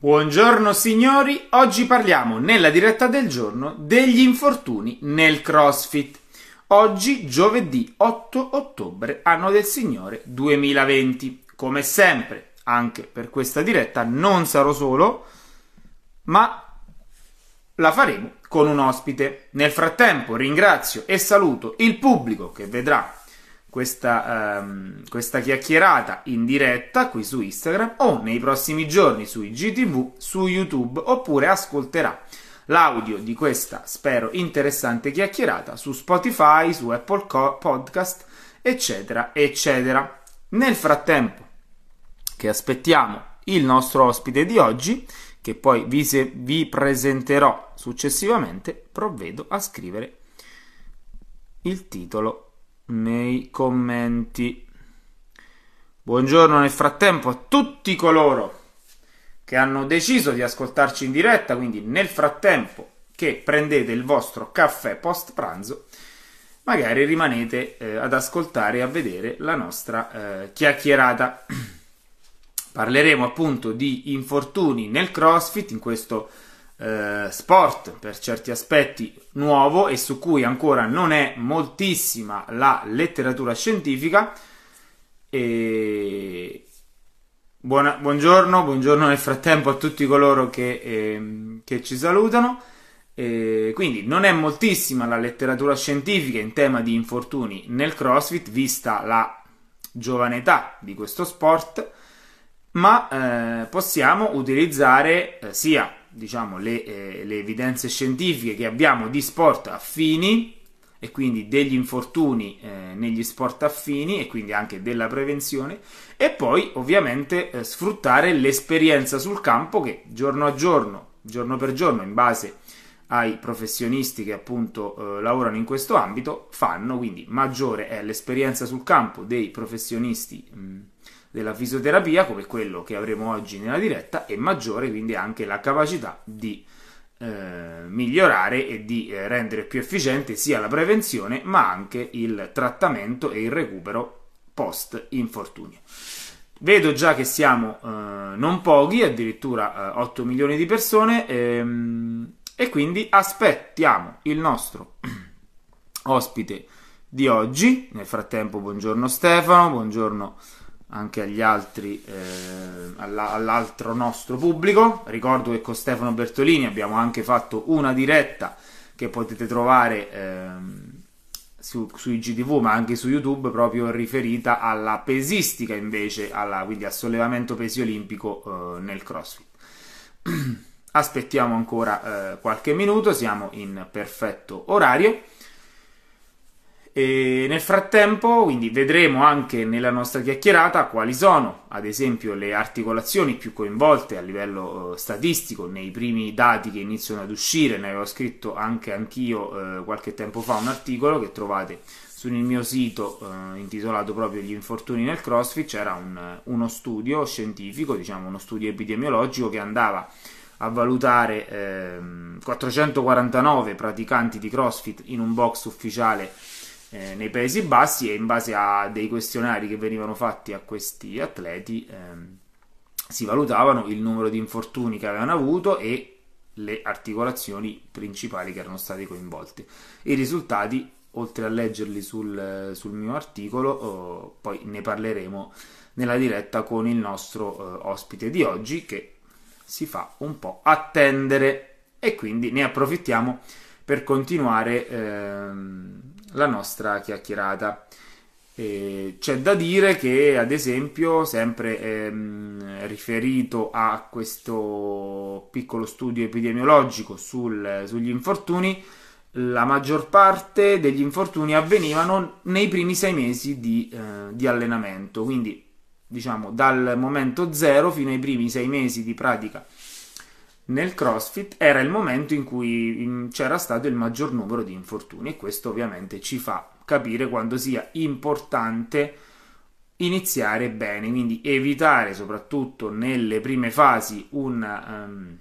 Buongiorno signori, oggi parliamo nella diretta del giorno degli infortuni nel CrossFit. Oggi giovedì 8 ottobre, anno del Signore 2020. Come sempre, anche per questa diretta non sarò solo, ma la faremo con un ospite. Nel frattempo ringrazio e saluto il pubblico che vedrà questa, um, questa chiacchierata in diretta qui su Instagram o nei prossimi giorni su IGTV, su YouTube oppure ascolterà l'audio di questa, spero, interessante chiacchierata su Spotify, su Apple Podcast, eccetera, eccetera. Nel frattempo che aspettiamo il nostro ospite di oggi, che poi vi, se, vi presenterò successivamente, provvedo a scrivere il titolo nei commenti. Buongiorno nel frattempo a tutti coloro che hanno deciso di ascoltarci in diretta, quindi nel frattempo che prendete il vostro caffè post pranzo, magari rimanete eh, ad ascoltare e a vedere la nostra eh, chiacchierata. Parleremo appunto di infortuni nel CrossFit, in questo eh, sport per certi aspetti nuovo e su cui ancora non è moltissima la letteratura scientifica. E... Buona, buongiorno, buongiorno nel frattempo a tutti coloro che, eh, che ci salutano. E quindi non è moltissima la letteratura scientifica in tema di infortuni nel CrossFit, vista la giovane età di questo sport, ma eh, possiamo utilizzare eh, sia diciamo, le, eh, le evidenze scientifiche che abbiamo di sport affini e quindi degli infortuni eh, negli sport affini e quindi anche della prevenzione e poi ovviamente eh, sfruttare l'esperienza sul campo che giorno a giorno, giorno per giorno in base ai professionisti che appunto eh, lavorano in questo ambito fanno, quindi maggiore è l'esperienza sul campo dei professionisti mh, della fisioterapia, come quello che avremo oggi nella diretta, e maggiore quindi anche la capacità di eh, migliorare e di eh, rendere più efficiente sia la prevenzione, ma anche il trattamento e il recupero post infortunio. Vedo già che siamo eh, non pochi, addirittura 8 eh, milioni di persone, ehm, e quindi aspettiamo il nostro ospite di oggi. Nel frattempo, buongiorno Stefano, buongiorno anche agli altri, eh, all'altro nostro pubblico. Ricordo che con Stefano Bertolini abbiamo anche fatto una diretta che potete trovare eh, su, su IGTV ma anche su YouTube proprio riferita alla pesistica invece, alla, quindi al sollevamento pesi olimpico eh, nel CrossFit. Aspettiamo ancora eh, qualche minuto, siamo in perfetto orario. E nel frattempo, quindi, vedremo anche nella nostra chiacchierata quali sono, ad esempio, le articolazioni più coinvolte a livello eh, statistico nei primi dati che iniziano ad uscire. Ne avevo scritto anche anch'io eh, qualche tempo fa un articolo che trovate sul mio sito eh, intitolato proprio Gli infortuni nel CrossFit. C'era un, uno studio scientifico, diciamo uno studio epidemiologico che andava a valutare eh, 449 praticanti di CrossFit in un box ufficiale eh, nei Paesi Bassi e in base a dei questionari che venivano fatti a questi atleti ehm, si valutavano il numero di infortuni che avevano avuto e le articolazioni principali che erano state coinvolte. I risultati, oltre a leggerli sul, sul mio articolo, oh, poi ne parleremo nella diretta con il nostro eh, ospite di oggi che si fa un po' attendere e quindi ne approfittiamo per continuare ehm, la nostra chiacchierata. E c'è da dire che, ad esempio, sempre ehm, riferito a questo piccolo studio epidemiologico sul, sugli infortuni, la maggior parte degli infortuni avvenivano nei primi sei mesi di, eh, di allenamento, quindi diciamo dal momento zero fino ai primi sei mesi di pratica nel CrossFit era il momento in cui c'era stato il maggior numero di infortuni e questo ovviamente ci fa capire quando sia importante iniziare bene, quindi evitare soprattutto nelle prime fasi un, um,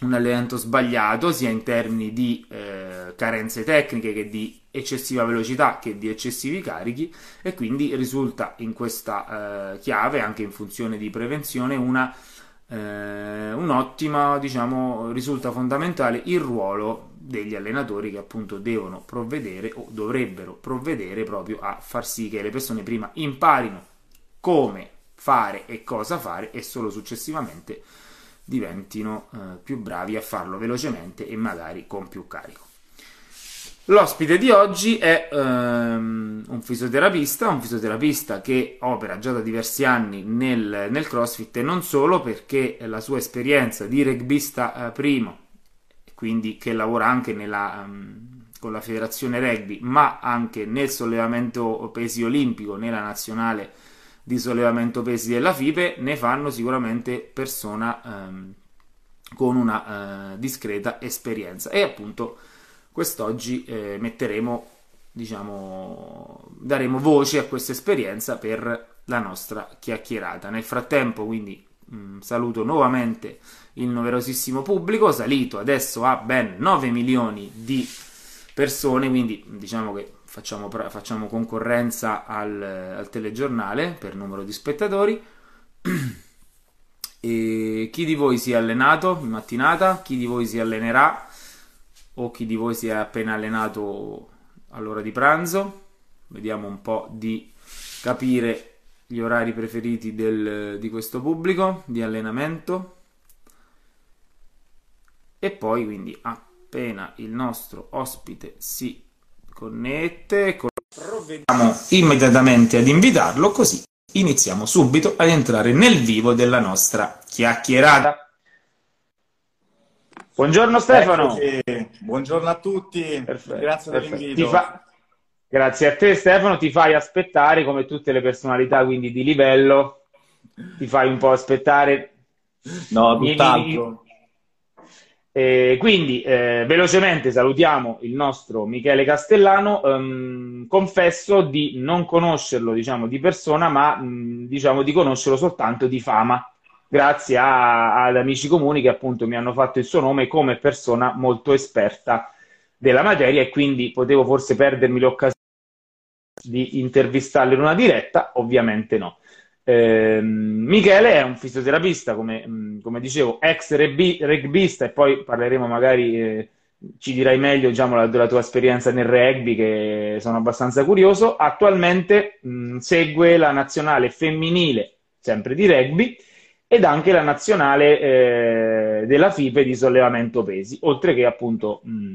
un allenamento sbagliato sia in termini di eh, carenze tecniche che di eccessiva velocità che di eccessivi carichi e quindi risulta in questa eh, chiave anche in funzione di prevenzione una eh, un'ottima, diciamo, risulta fondamentale il ruolo degli allenatori che appunto devono provvedere o dovrebbero provvedere proprio a far sì che le persone prima imparino come fare e cosa fare e solo successivamente diventino eh, più bravi a farlo velocemente e magari con più carico. L'ospite di oggi è um, un fisioterapista, un fisioterapista che opera già da diversi anni nel, nel CrossFit e non solo perché la sua esperienza di rugbista uh, primo, quindi che lavora anche nella, um, con la federazione rugby, ma anche nel sollevamento pesi olimpico, nella nazionale di sollevamento pesi della FIPE, ne fanno sicuramente persona um, con una uh, discreta esperienza. E appunto quest'oggi eh, metteremo, diciamo, daremo voce a questa esperienza per la nostra chiacchierata. Nel frattempo, quindi, mh, mm, saluto nuovamente il numerosissimo pubblico, salito adesso a ben 9 milioni di persone, quindi diciamo che facciamo, facciamo concorrenza al, al telegiornale per numero di spettatori. E chi di voi si è allenato in mattinata? Chi di voi si allenerà? O chi di voi si è appena allenato all'ora di pranzo. Vediamo un po' di capire gli orari preferiti del, di questo pubblico di allenamento. E poi quindi appena il nostro ospite si connette, provvediamo immediatamente ad invitarlo così iniziamo subito ad entrare nel vivo della nostra chiacchierata. Buongiorno Stefano. Eccoci. Buongiorno a tutti. Perfetto, Grazie perfetto. dell'invito. Fa... Grazie a te Stefano, ti fai aspettare come tutte le personalità quindi di livello, ti fai un po' aspettare. No, tutt'altro. Eh, quindi eh, velocemente salutiamo il nostro Michele Castellano. Um, confesso di non conoscerlo diciamo, di persona, ma um, diciamo di conoscerlo soltanto di fama grazie a, ad amici comuni che appunto mi hanno fatto il suo nome come persona molto esperta della materia e quindi potevo forse perdermi l'occasione di intervistarlo in una diretta, ovviamente no. Eh, Michele è un fisioterapista, come, mm, come dicevo, ex rugbista e poi parleremo magari, eh, ci dirai meglio diciamo, la, della tua esperienza nel rugby che sono abbastanza curioso. Attualmente mh, mm, segue la nazionale femminile, sempre di rugby, ed anche la nazionale eh, della FIPE di sollevamento pesi, oltre che appunto mh,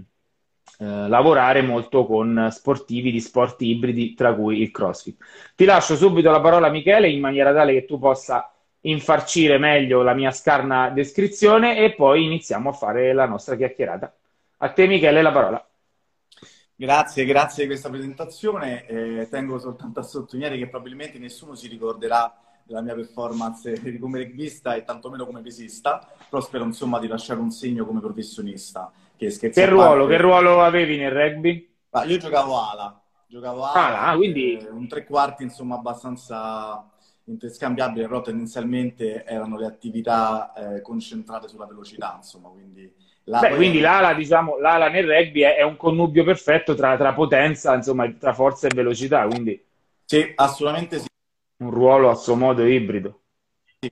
eh, lavorare molto con sportivi di sport ibridi, tra cui il CrossFit. Ti lascio subito la parola Michele in maniera tale che tu possa infarcire meglio la mia scarna descrizione e poi iniziamo a fare la nostra chiacchierata. A te Michele la parola. Grazie, grazie di questa presentazione. Eh, tengo soltanto a sottolineare che probabilmente nessuno si ricorderà della mia performance come rugbista e tantomeno come pesista, però spero insomma di lasciare un segno come professionista. Che, che, ruolo, che ruolo avevi nel rugby? Ah, io giocavo ala, giocavo ala, ah, quindi... Eh, un tre quarti insomma abbastanza interscambiabile, però tendenzialmente erano le attività eh, concentrate sulla velocità, insomma, quindi... Beh, quindi l'ala, diciamo, l'ala nel rugby è, è un connubio perfetto tra, tra, potenza, insomma, tra forza e velocità, quindi... Sì, assolutamente sì un ruolo a suo modo ibrido. Sì.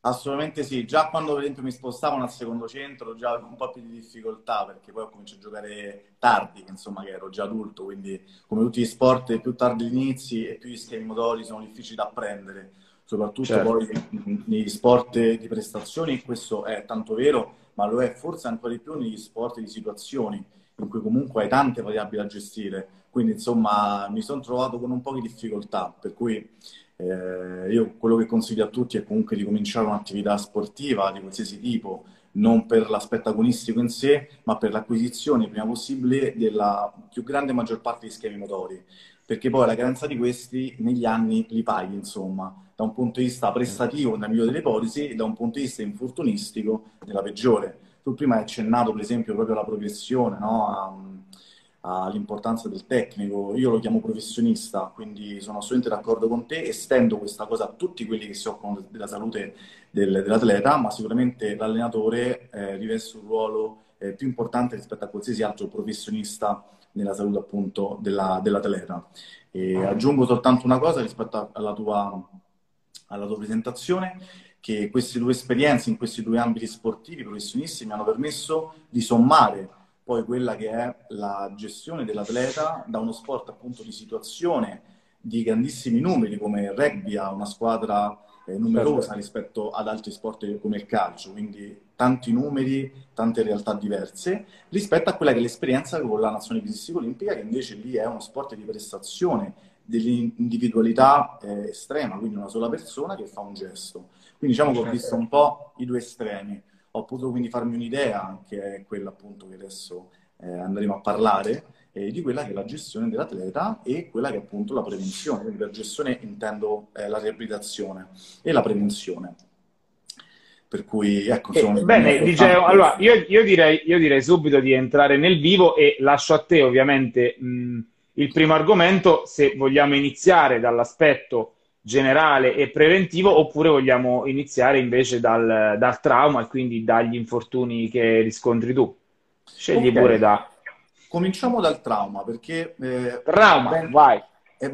Assolutamente sì, già quando per esempio mi spostavano al secondo centro già avevo un po' più di difficoltà perché poi ho cominciato a giocare tardi, insomma che ero già adulto, quindi come tutti gli sport più tardi gli inizi e più gli schemi motori sono difficili da apprendere, soprattutto certo. poi negli sport di prestazioni, questo è tanto vero, ma lo è forse ancora di più negli sport di situazioni in cui comunque hai tante variabili da gestire quindi insomma mi sono trovato con un po' di difficoltà, per cui eh, io quello che consiglio a tutti è comunque di cominciare un'attività sportiva di qualsiasi tipo, non per l'aspetto agonistico in sé, ma per l'acquisizione prima possibile della più grande maggior parte di schemi motori, perché poi la carenza di questi negli anni li paghi, insomma, da un punto di vista prestativo nella migliore delle ipotesi e da un punto di vista infortunistico nella peggiore. Tu prima hai accennato per esempio proprio alla progressione, no? All'importanza del tecnico. Io lo chiamo professionista, quindi sono assolutamente d'accordo con te, estendo questa cosa a tutti quelli che si occupano della salute del, dell'atleta, ma sicuramente l'allenatore eh, riveste un ruolo eh, più importante rispetto a qualsiasi altro professionista nella salute appunto della, dell'atleta. E aggiungo soltanto una cosa rispetto alla tua, alla tua presentazione, che queste due esperienze in questi due ambiti sportivi professionisti mi hanno permesso di sommare poi quella che è la gestione dell'atleta da uno sport appunto di situazione di grandissimi numeri come il rugby ha una squadra eh, numerosa rispetto ad altri sport come il calcio, quindi tanti numeri, tante realtà diverse, rispetto a quella che è l'esperienza con la nazionale pesistica olimpica, che invece lì è uno sport di prestazione, dell'individualità eh, estrema, quindi una sola persona che fa un gesto. Quindi diciamo che ho certo. visto un po' i due estremi. Ho potuto quindi farmi un'idea, che è quella appunto che adesso eh, andremo a parlare, eh, di quella che è la gestione dell'atleta e quella che è appunto la prevenzione. Quindi per gestione intendo eh, la riabilitazione e la prevenzione. Per cui, ecco, eh, bene, dicevo, allora io, io, direi, io, direi, subito di entrare nel vivo e lascio a te ovviamente mh, il primo argomento, se vogliamo iniziare dall'aspetto generale e preventivo oppure vogliamo iniziare invece dal, dal trauma e quindi dagli infortuni che riscontri tu. Scegli okay. pure da... Cominciamo dal trauma perché... Eh, trauma, ben... vai.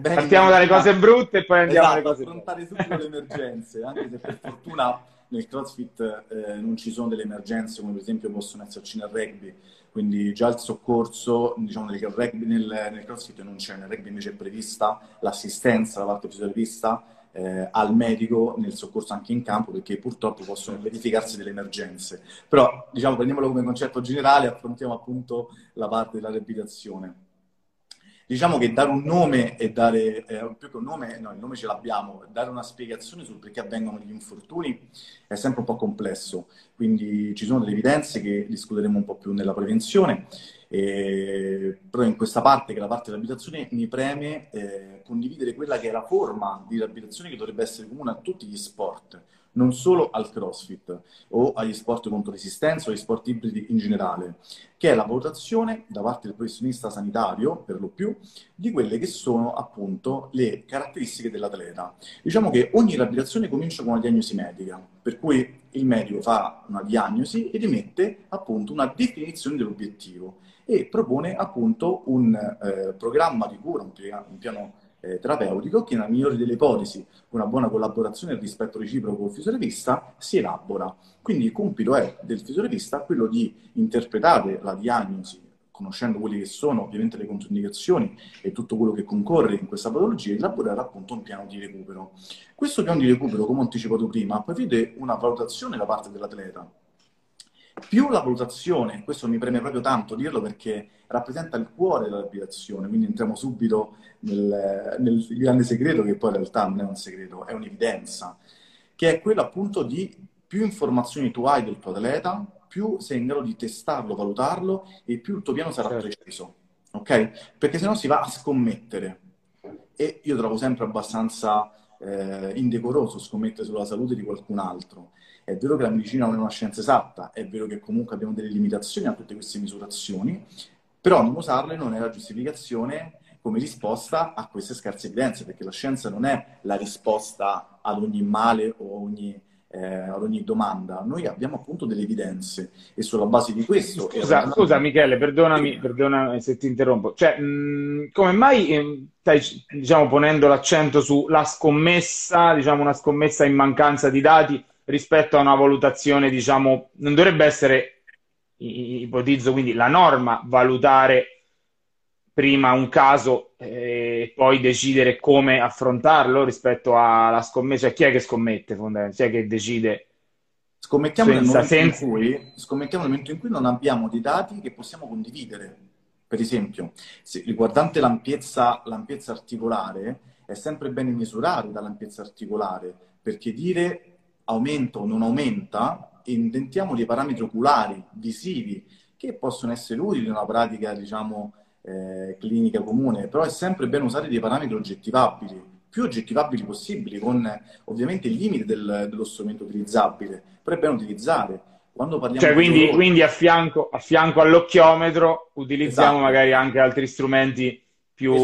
Partiamo dalle cose brutte e poi andiamo esatto, alle cose affrontare subito le emergenze, anche se per fortuna nel CrossFit eh, non ci sono delle emergenze come per esempio possono esserci nel rugby, quindi già il soccorso, diciamo nel, rugby, nel, nel CrossFit non c'è, nel rugby invece è prevista l'assistenza da parte fisioterapista eh, al medico nel soccorso anche in campo perché purtroppo possono verificarsi delle emergenze. Però diciamo prendiamolo come concetto generale, affrontiamo appunto la parte della riabilitazione. Diciamo che dare un nome e dare, eh, più che un nome, no, il nome ce l'abbiamo, dare una spiegazione sul perché avvengono gli infortuni è sempre un po' complesso, quindi ci sono delle evidenze che discuteremo un po' più nella prevenzione, eh, però in questa parte, che è la parte dell'abitazione, mi preme eh, condividere quella che è la forma di riabilitazione che dovrebbe essere comune a tutti gli sport non solo al CrossFit o agli sport contro resistenza o agli sport ibridi in generale, che è la valutazione da parte del professionista sanitario, per lo più, di quelle che sono appunto le caratteristiche dell'atleta. Diciamo che ogni riabilitazione comincia con una diagnosi medica, per cui il medico fa una diagnosi ed emette appunto una definizione dell'obiettivo e propone appunto un eh, programma di cura, un, piano eh, terapeutico che nella migliore delle ipotesi, una buona collaborazione e rispetto reciproco col fisioterapista, si elabora. Quindi il compito è del fisioterapista quello di interpretare la diagnosi conoscendo quelle che sono ovviamente le controindicazioni e tutto quello che concorre in questa patologia, elaborare appunto un piano di recupero. Questo piano di recupero, come ho anticipato prima, prevede una valutazione da parte dell'atleta, più la valutazione, questo mi preme proprio tanto dirlo perché rappresenta il cuore della riabilitazione, quindi entriamo subito nel, nel, grande segreto che poi in realtà non è un segreto, è un'evidenza, che è quello appunto di più informazioni tu hai del tuo atleta, più sei in grado di testarlo, valutarlo e più il tuo piano sarà certo. preciso, ok? Perché se no si va a scommettere e io trovo sempre abbastanza eh, indecoroso scommettere sulla salute di qualcun altro è vero che la medicina non è una scienza esatta, è vero che comunque abbiamo delle limitazioni a tutte queste misurazioni, però non usarle non è la giustificazione come risposta a queste scarse evidenze, perché la scienza non è la risposta ad ogni male o ogni, eh, ad ogni domanda. Noi abbiamo appunto delle evidenze e sulla base di questo... Scusa, scusa Michele, perdonami, perdonami, se ti interrompo. Cioè, mh, come mai eh, stai diciamo, ponendo l'accento sulla scommessa, diciamo una scommessa in mancanza di dati, rispetto a una valutazione, diciamo, non dovrebbe essere, ipotizzo quindi, la norma valutare prima un caso e poi decidere come affrontarlo rispetto alla scommessa. Cioè, chi è che scommette fondamentalmente? Chi è che decide? Scommettiamo, senza, nel senza... Cui, scommettiamo nel momento in cui non abbiamo dei dati che possiamo condividere. Per esempio, se, riguardante l'ampiezza, l'ampiezza articolare, è sempre bene misurare dall'ampiezza articolare, perché dire aumenta o non aumenta, inventiamo dei parametri oculari, visivi, che possono essere utili in una pratica, diciamo, eh, clinica comune, però è sempre bene usare dei parametri oggettivabili, più oggettivabili possibili, con ovviamente i limiti del, dello strumento utilizzabile, però è bene utilizzare. Quando parliamo cioè, quindi, di... quindi a, fianco, a, fianco, all'occhiometro utilizziamo esatto. magari anche altri strumenti più,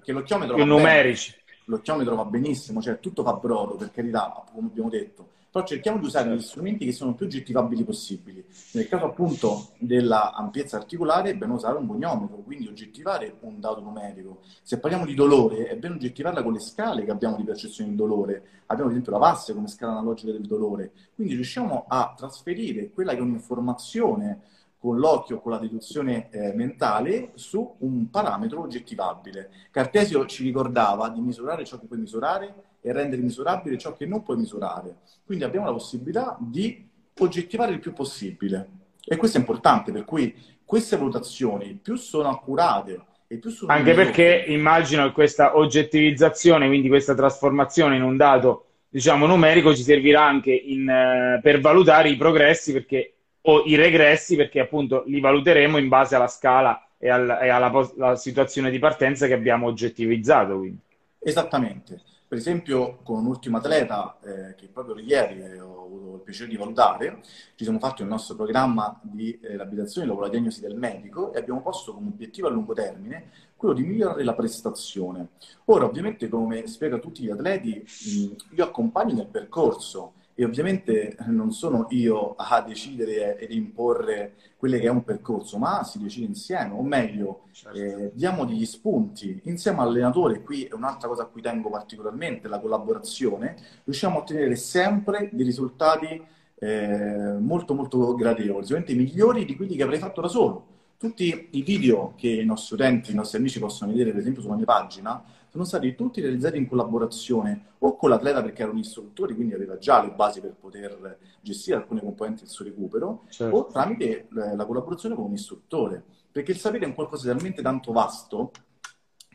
più numerici. l'occhiometro va benissimo, cioè tutto fa brodo, per carità, come abbiamo detto, però cerchiamo di usare gli strumenti che sono più oggettivabili possibili. Nel caso appunto della ampiezza articolare è bene usare un goniometro, quindi oggettivare un dato numerico. Se parliamo di dolore è bene oggettivarla con le scale che abbiamo di percezione del dolore. Abbiamo ad esempio la VAS come scala analogica del dolore, quindi riusciamo a trasferire quella che è un'informazione con l'occhio, con la deduzione eh, mentale, su un parametro oggettivabile. Cartesio ci ricordava di misurare ciò che puoi misurare e rendere misurabile ciò che non puoi misurare. Quindi abbiamo la possibilità di oggettivare il più possibile. E questo è importante, per cui queste valutazioni più sono accurate e più sono... Anche perché immagino che questa oggettivizzazione, quindi questa trasformazione in un dato, diciamo, numerico, ci servirà anche in, eh, per valutare i progressi, perché o i regressi perché appunto li valuteremo in base alla scala e, al, e alla situazione di partenza che abbiamo oggettivizzato. Quindi. Esattamente. Per esempio, con un ultimo atleta eh, che proprio ieri eh, ho avuto il piacere di valutare, ci siamo fatti il nostro programma di eh, riabilitazione dopo la diagnosi del medico e abbiamo posto come obiettivo a lungo termine quello di migliorare la prestazione. Ora, ovviamente, come spiego a tutti gli atleti, mh, io accompagno nel percorso e ovviamente non sono io a decidere ed imporre quello che è un percorso, ma si decide insieme, o meglio, certo. eh, diamo degli spunti insieme all'allenatore, qui è un'altra cosa a cui tengo particolarmente, la collaborazione, riusciamo a ottenere sempre dei risultati eh, molto molto gradevoli, sicuramente migliori di quelli che avrei fatto da solo. Tutti i video che i nostri utenti, i nostri amici possono vedere, per esempio sulla mia pagina, sono stati tutti realizzati in collaborazione o con l'atleta perché era un istruttore, quindi aveva già le basi per poter gestire alcune componenti del suo recupero, certo. o tramite eh, la collaborazione con un istruttore. Perché il sapere è un qualcosa di talmente tanto vasto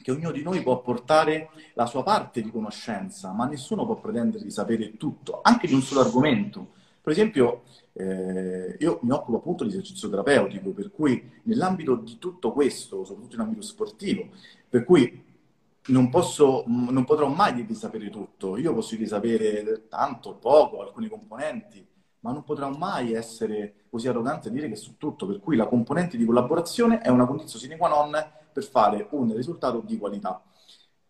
che ognuno di noi può portare la sua parte di conoscenza, ma nessuno può pretendere di sapere tutto, anche di un solo argomento. Per esempio, eh, io mi occupo appunto di esercizio terapeutico, per cui nell'ambito di tutto questo, soprattutto in ambito sportivo, per cui non, posso, non potrò mai dirvi sapere tutto. Io posso dirvi sapere tanto, poco, alcuni componenti, ma non potrò mai essere così arrogante e dire che su tutto. Per cui la componente di collaborazione è una condizione sine qua non per fare un risultato di qualità.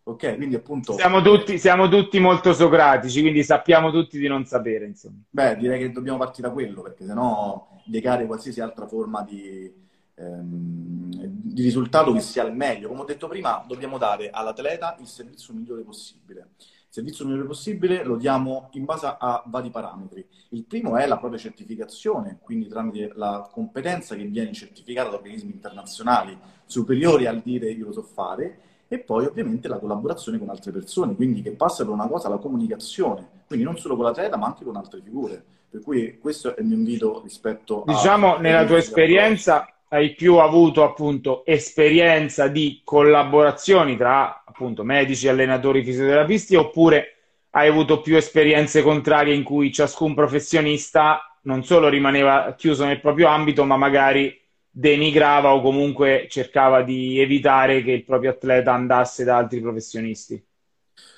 Ok, quindi appunto... Siamo tutti, siamo tutti molto socratici, quindi sappiamo tutti di non sapere, insomma. Beh, direi che dobbiamo partire da quello, perché sennò negare qualsiasi altra forma di, di risultato che sia il meglio. Come ho detto prima, dobbiamo dare all'atleta il servizio migliore possibile. Il servizio migliore possibile lo diamo in base a vari parametri. Il primo è la propria certificazione, quindi tramite la competenza che viene certificata da organismi internazionali superiori al dire io lo so fare, e poi ovviamente la collaborazione con altre persone, quindi che passa per una cosa la comunicazione, quindi non solo con l'atleta ma anche con altre figure. Per cui questo è il mio invito rispetto diciamo, a... Diciamo, nella tua esperienza, hai più avuto appunto esperienza di collaborazioni tra appunto medici, allenatori, fisioterapisti oppure hai avuto più esperienze contrarie in cui ciascun professionista non solo rimaneva chiuso nel proprio ambito, ma magari denigrava o comunque cercava di evitare che il proprio atleta andasse da altri professionisti?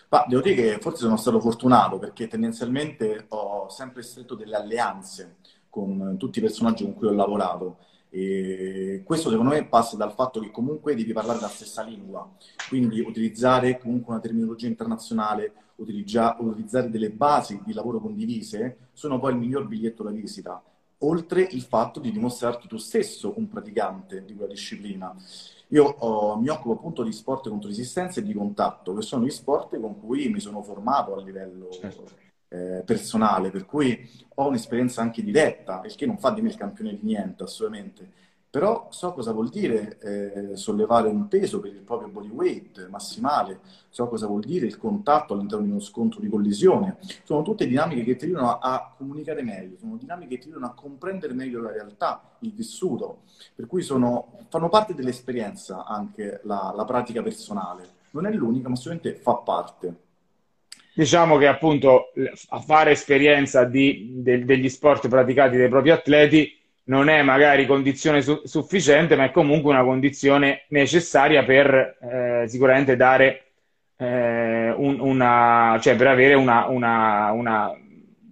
Ma devo dire che forse sono stato fortunato perché tendenzialmente ho sempre stretto delle alleanze con tutti i personaggi con cui ho lavorato e questo secondo me passa dal fatto che comunque devi parlare la stessa lingua, quindi utilizzare comunque una terminologia internazionale, utilizzare delle basi di lavoro condivise sono poi il miglior biglietto da visita, oltre il fatto di dimostrarti tu stesso un praticante di quella disciplina. Io oh, mi occupo appunto di sport contro resistenza e di contatto, che sono gli sport con cui mi sono formato a livello certo eh, personale, per cui ho un'esperienza anche diretta, il che non fa di me il campione di niente, assolutamente. Però so cosa vuol dire eh, sollevare un peso per il proprio body weight massimale, so cosa vuol dire il contatto all'interno di uno scontro di collisione. Sono tutte dinamiche che ti aiutano a comunicare meglio, sono dinamiche che ti aiutano a comprendere meglio la realtà, il vissuto, per cui sono, fanno parte dell'esperienza anche la, la pratica personale. Non è l'unica, ma sicuramente fa parte diciamo che appunto a fare esperienza di, de, degli sport praticati dai propri atleti non è magari condizione su, sufficiente, ma è comunque una condizione necessaria per eh, sicuramente dare eh, un, una, cioè per avere una, una, una,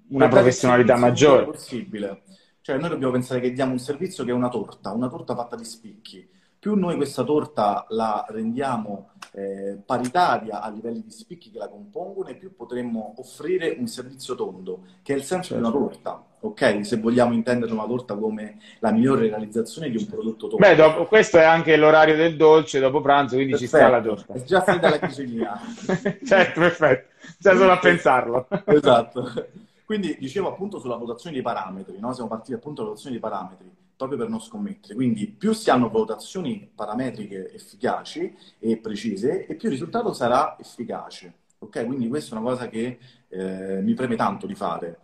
una professionalità maggiore. Possibile. Cioè, noi dobbiamo pensare che diamo un servizio che è una torta, una torta fatta di spicchi più noi questa torta la rendiamo eh, paritaria a livelli di spicchi che la compongono e più potremmo offrire un servizio tondo, che è il senso certo. di una certo. torta, ok? Se vogliamo intendere una torta come la migliore realizzazione di un prodotto tondo. Beh, dopo, questo è anche l'orario del dolce dopo pranzo, quindi perfetto. ci sta la torta. È già finita la cucina. certo, perfetto. C'è solo a pensarlo. esatto. Quindi dicevo appunto sulla valutazione dei parametri, no? siamo partiti appunto dalla valutazione dei parametri, proprio per non scommettere. Quindi più si hanno valutazioni parametriche efficaci e precise, e più il risultato sarà efficace. Ok? Quindi questa è una cosa che eh, mi preme tanto di fare.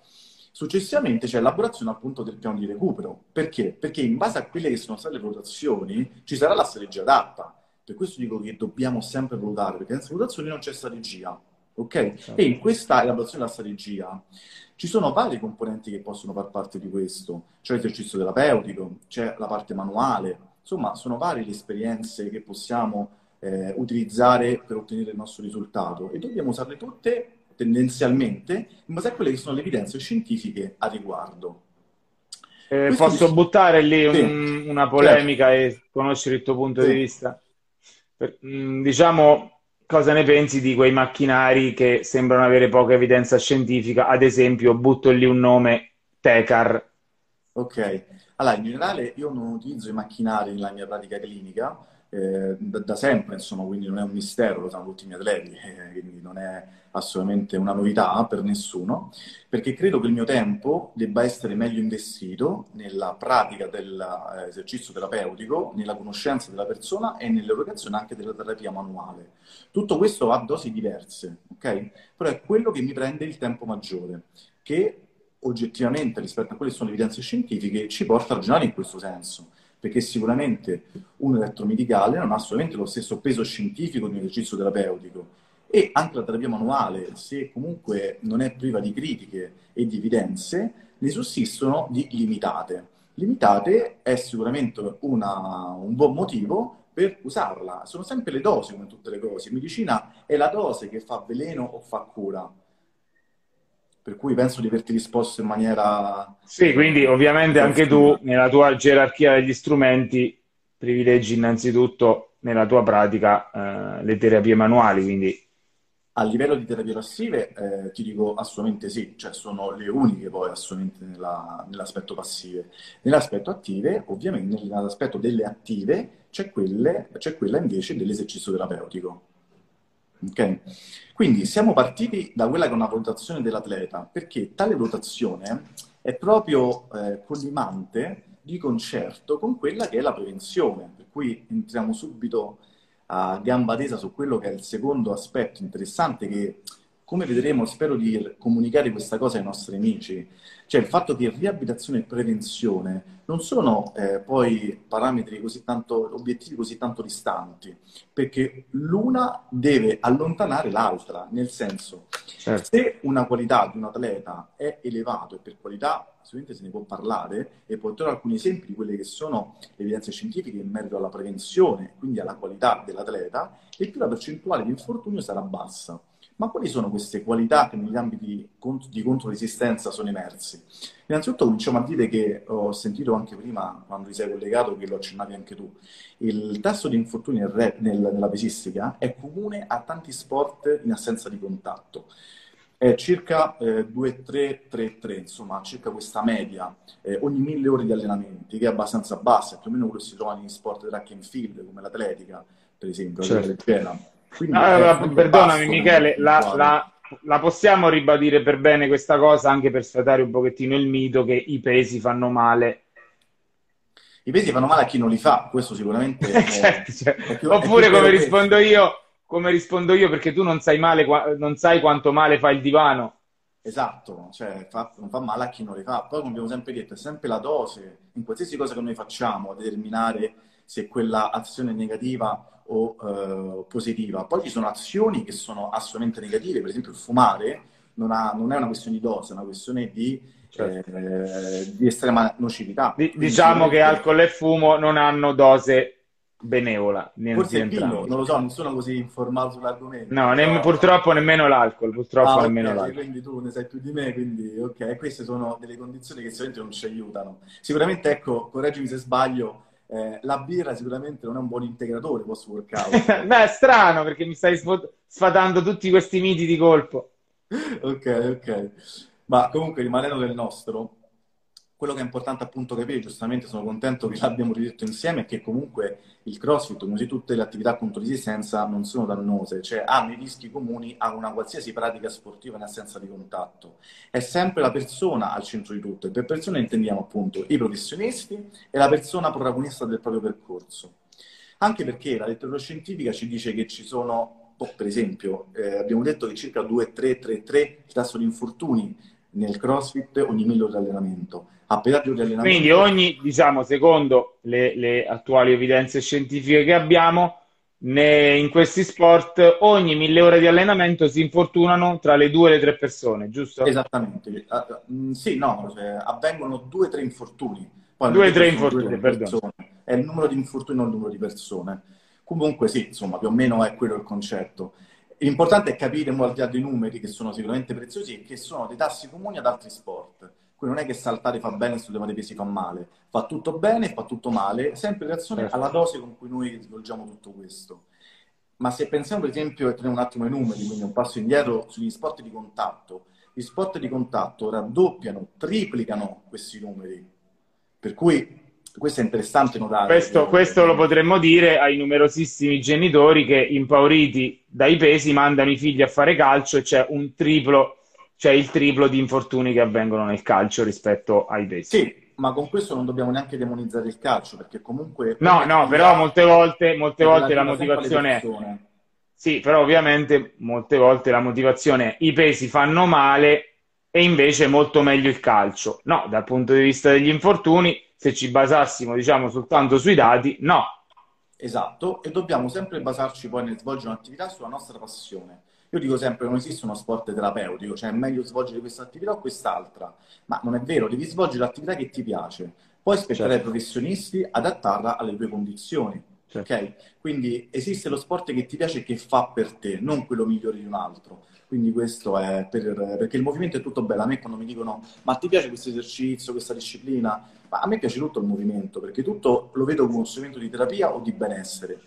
Successivamente c'è l'elaborazione appunto del piano di recupero. Perché? Perché in base a quelle che sono state le valutazioni ci sarà la strategia adatta. Per questo dico che dobbiamo sempre valutare, perché senza valutazioni non c'è strategia. Ok? Certo. E in questa elaborazione della strategia ci sono vari componenti che possono far parte di questo. C'è l'esercizio terapeutico, c'è la parte manuale, insomma, sono varie le esperienze che possiamo eh, utilizzare per ottenere il nostro risultato e dobbiamo usarle tutte tendenzialmente in base a quelle che sono le evidenze scientifiche a riguardo. Eh, posso dice... buttare lì un, sì. una polemica certo. e conoscere il tuo punto sì. di vista? Per, mm, diciamo, cosa ne pensi di quei macchinari che sembrano avere poca evidenza scientifica? Ad esempio, butto lì un nome, Tecar. Ok, allora in generale io non utilizzo i macchinari nella mia pratica clinica, eh, da, da, sempre, insomma, quindi non è un mistero, lo sanno tutti i miei atleti, eh, quindi non è assolutamente una novità per nessuno, perché credo che il mio tempo debba essere meglio investito nella pratica dell'esercizio terapeutico, nella conoscenza della persona e nell'erogazione anche della terapia manuale. Tutto questo ha dosi diverse, ok? Però è quello che mi prende il tempo maggiore, che oggettivamente rispetto a quelle che sono le evidenze scientifiche ci porta a ragionare in questo senso perché sicuramente un elettromedicale non ha assolutamente lo stesso peso scientifico di un esercizio terapeutico e anche la terapia manuale, se comunque non è priva di critiche e di evidenze, ne sussistono di limitate. Limitate è sicuramente una, un buon motivo per usarla. Sono sempre le dosi come tutte le cose. In medicina è la dose che fa veleno o fa cura per cui penso di averti risposto in maniera... Sì, quindi ovviamente anche tu nella tua gerarchia degli strumenti privilegi innanzitutto nella tua pratica eh, le terapie manuali, quindi... A livello di terapie passive eh, ti dico assolutamente sì, cioè sono le uniche poi assolutamente nella, nell'aspetto passive. Nell'aspetto attive, ovviamente nell'aspetto delle attive c'è, quelle, c'è quella invece dell'esercizio terapeutico. Okay? Quindi siamo partiti da quella che è una valutazione dell'atleta, perché tale valutazione è proprio eh, collimante di concerto con quella che è la prevenzione, per cui entriamo subito a gamba tesa su quello che è il secondo aspetto interessante che come vedremo, spero di comunicare questa cosa ai nostri amici, cioè il fatto che riabilitazione e prevenzione non sono eh, poi parametri così tanto, obiettivi così tanto distanti, perché l'una deve allontanare l'altra, nel senso, certo. se una qualità di un atleta è elevato e per qualità sicuramente se ne può parlare e porterò alcuni esempi di quelle che sono le evidenze scientifiche in merito alla prevenzione, quindi alla qualità dell'atleta, e più la percentuale di infortunio sarà bassa. Ma quali sono queste qualità che negli ambiti di controresistenza sono emersi? Innanzitutto cominciamo a dire che ho sentito anche prima, quando ti sei collegato, che lo accennavi anche tu, il tasso di infortuni nel, nella pesistica è comune a tanti sport in assenza di contatto. È circa eh, 2-3-3-3, insomma, circa questa media eh, ogni mille ore di allenamenti, che è abbastanza bassa, più o meno quello che si trova in sport track and field, come l'atletica, per esempio, certo. leggera quindi, allora, perdonami Michele, la, la, la, possiamo ribadire per bene questa cosa anche per sfatare un pochettino il mito che i pesi fanno male? I pesi fanno male a chi non li fa, questo sicuramente è, certo, cioè. è più, Oppure come rispondo io, come rispondo io perché tu non sai, male, non sai quanto male fa il divano. Esatto, cioè fa, non fa male a chi non li fa. Poi, come abbiamo sempre detto, è sempre la dose in qualsiasi cosa che noi facciamo a determinare se quella azione è negativa o eh, positiva. Poi ci sono azioni che sono assolutamente negative, per esempio il fumare non, ha, non è una questione di dose, è una questione di, certo. eh, di estrema nocività. D- diciamo che alcol e fumo non hanno dose benevola. Forse vino, non lo so, non sono così informato sull'argomento. No, nemm- purtroppo nemmeno l'alcol, purtroppo ah, nemmeno okay, l'alcol. Quindi tu ne sai più di me, quindi ok, queste sono delle condizioni che sicuramente non ci aiutano. Sicuramente, ecco, correggimi se sbaglio, eh, la birra sicuramente non è un buon integratore post workout. Beh, è strano perché mi stai sfatando tutti questi miti di colpo. ok, ok. Ma comunque rimanendo nel nostro, quello che è importante appunto capire, giustamente sono contento che l'abbiamo ridetto insieme, è che comunque il CrossFit, come tutte le attività contro resistenza, non sono dannose, cioè hanno i rischi comuni a una qualsiasi pratica sportiva in assenza di contatto. È sempre la persona al centro di tutto e per persona intendiamo appunto i professionisti e la persona protagonista del proprio percorso. Anche perché la letteratura scientifica ci dice che ci sono, oh, per esempio, eh, abbiamo detto che circa 2-3-3-3 il tasso di infortuni nel CrossFit ogni mille ore di allenamento a pedaggio di allenamento. Quindi ogni, diciamo, secondo le, le attuali evidenze scientifiche che abbiamo, ne, in questi sport ogni mille ore di allenamento si infortunano tra le due e le tre persone, giusto? Esattamente. Uh, sì, no, cioè, avvengono due o tre infortuni. Poi due o tre infortuni, perdono. È il numero di infortuni, non il numero di persone. Comunque sì, insomma, più o meno è quello il concetto. L'importante è capire, al di là dei numeri, che sono sicuramente preziosi, e che sono dei tassi comuni ad altri sport. Quindi non è che saltare fa bene e sollevare pesi fa male. Fa tutto bene e fa tutto male, sempre in relazione certo. alla dose con cui noi svolgiamo tutto questo. Ma se pensiamo, per esempio, e teniamo un attimo i numeri, quindi un passo indietro sugli sport di contatto, gli sport di contatto raddoppiano, triplicano questi numeri. Per cui questo è interessante notare. Questo, questo, lo potremmo dire ai numerosissimi genitori che impauriti dai pesi mandano i figli a fare calcio e c'è un triplo c'è il triplo di infortuni che avvengono nel calcio rispetto ai pesi. Sì, ma con questo non dobbiamo neanche demonizzare il calcio, perché comunque... No, no, però molte volte, molte volte la motivazione è... Sì, però ovviamente molte volte la motivazione è i pesi fanno male e invece è molto meglio il calcio. No, dal punto di vista degli infortuni, se ci basassimo diciamo soltanto sui dati, no. Esatto, e dobbiamo sempre basarci poi nel svolgere un'attività sulla nostra passione. Io dico sempre che non esiste uno sport terapeutico, cioè è meglio svolgere questa attività o quest'altra, ma non è vero, devi svolgere l'attività che ti piace. Poi spetterà certo. ai professionisti adattarla alle tue condizioni. Certo. Okay? Quindi esiste lo sport che ti piace e che fa per te, non quello migliore di un altro. Quindi questo è per, perché il movimento è tutto bello. A me quando mi dicono ma ti piace questo esercizio, questa disciplina? Ma a me piace tutto il movimento, perché tutto lo vedo come uno strumento di terapia o di benessere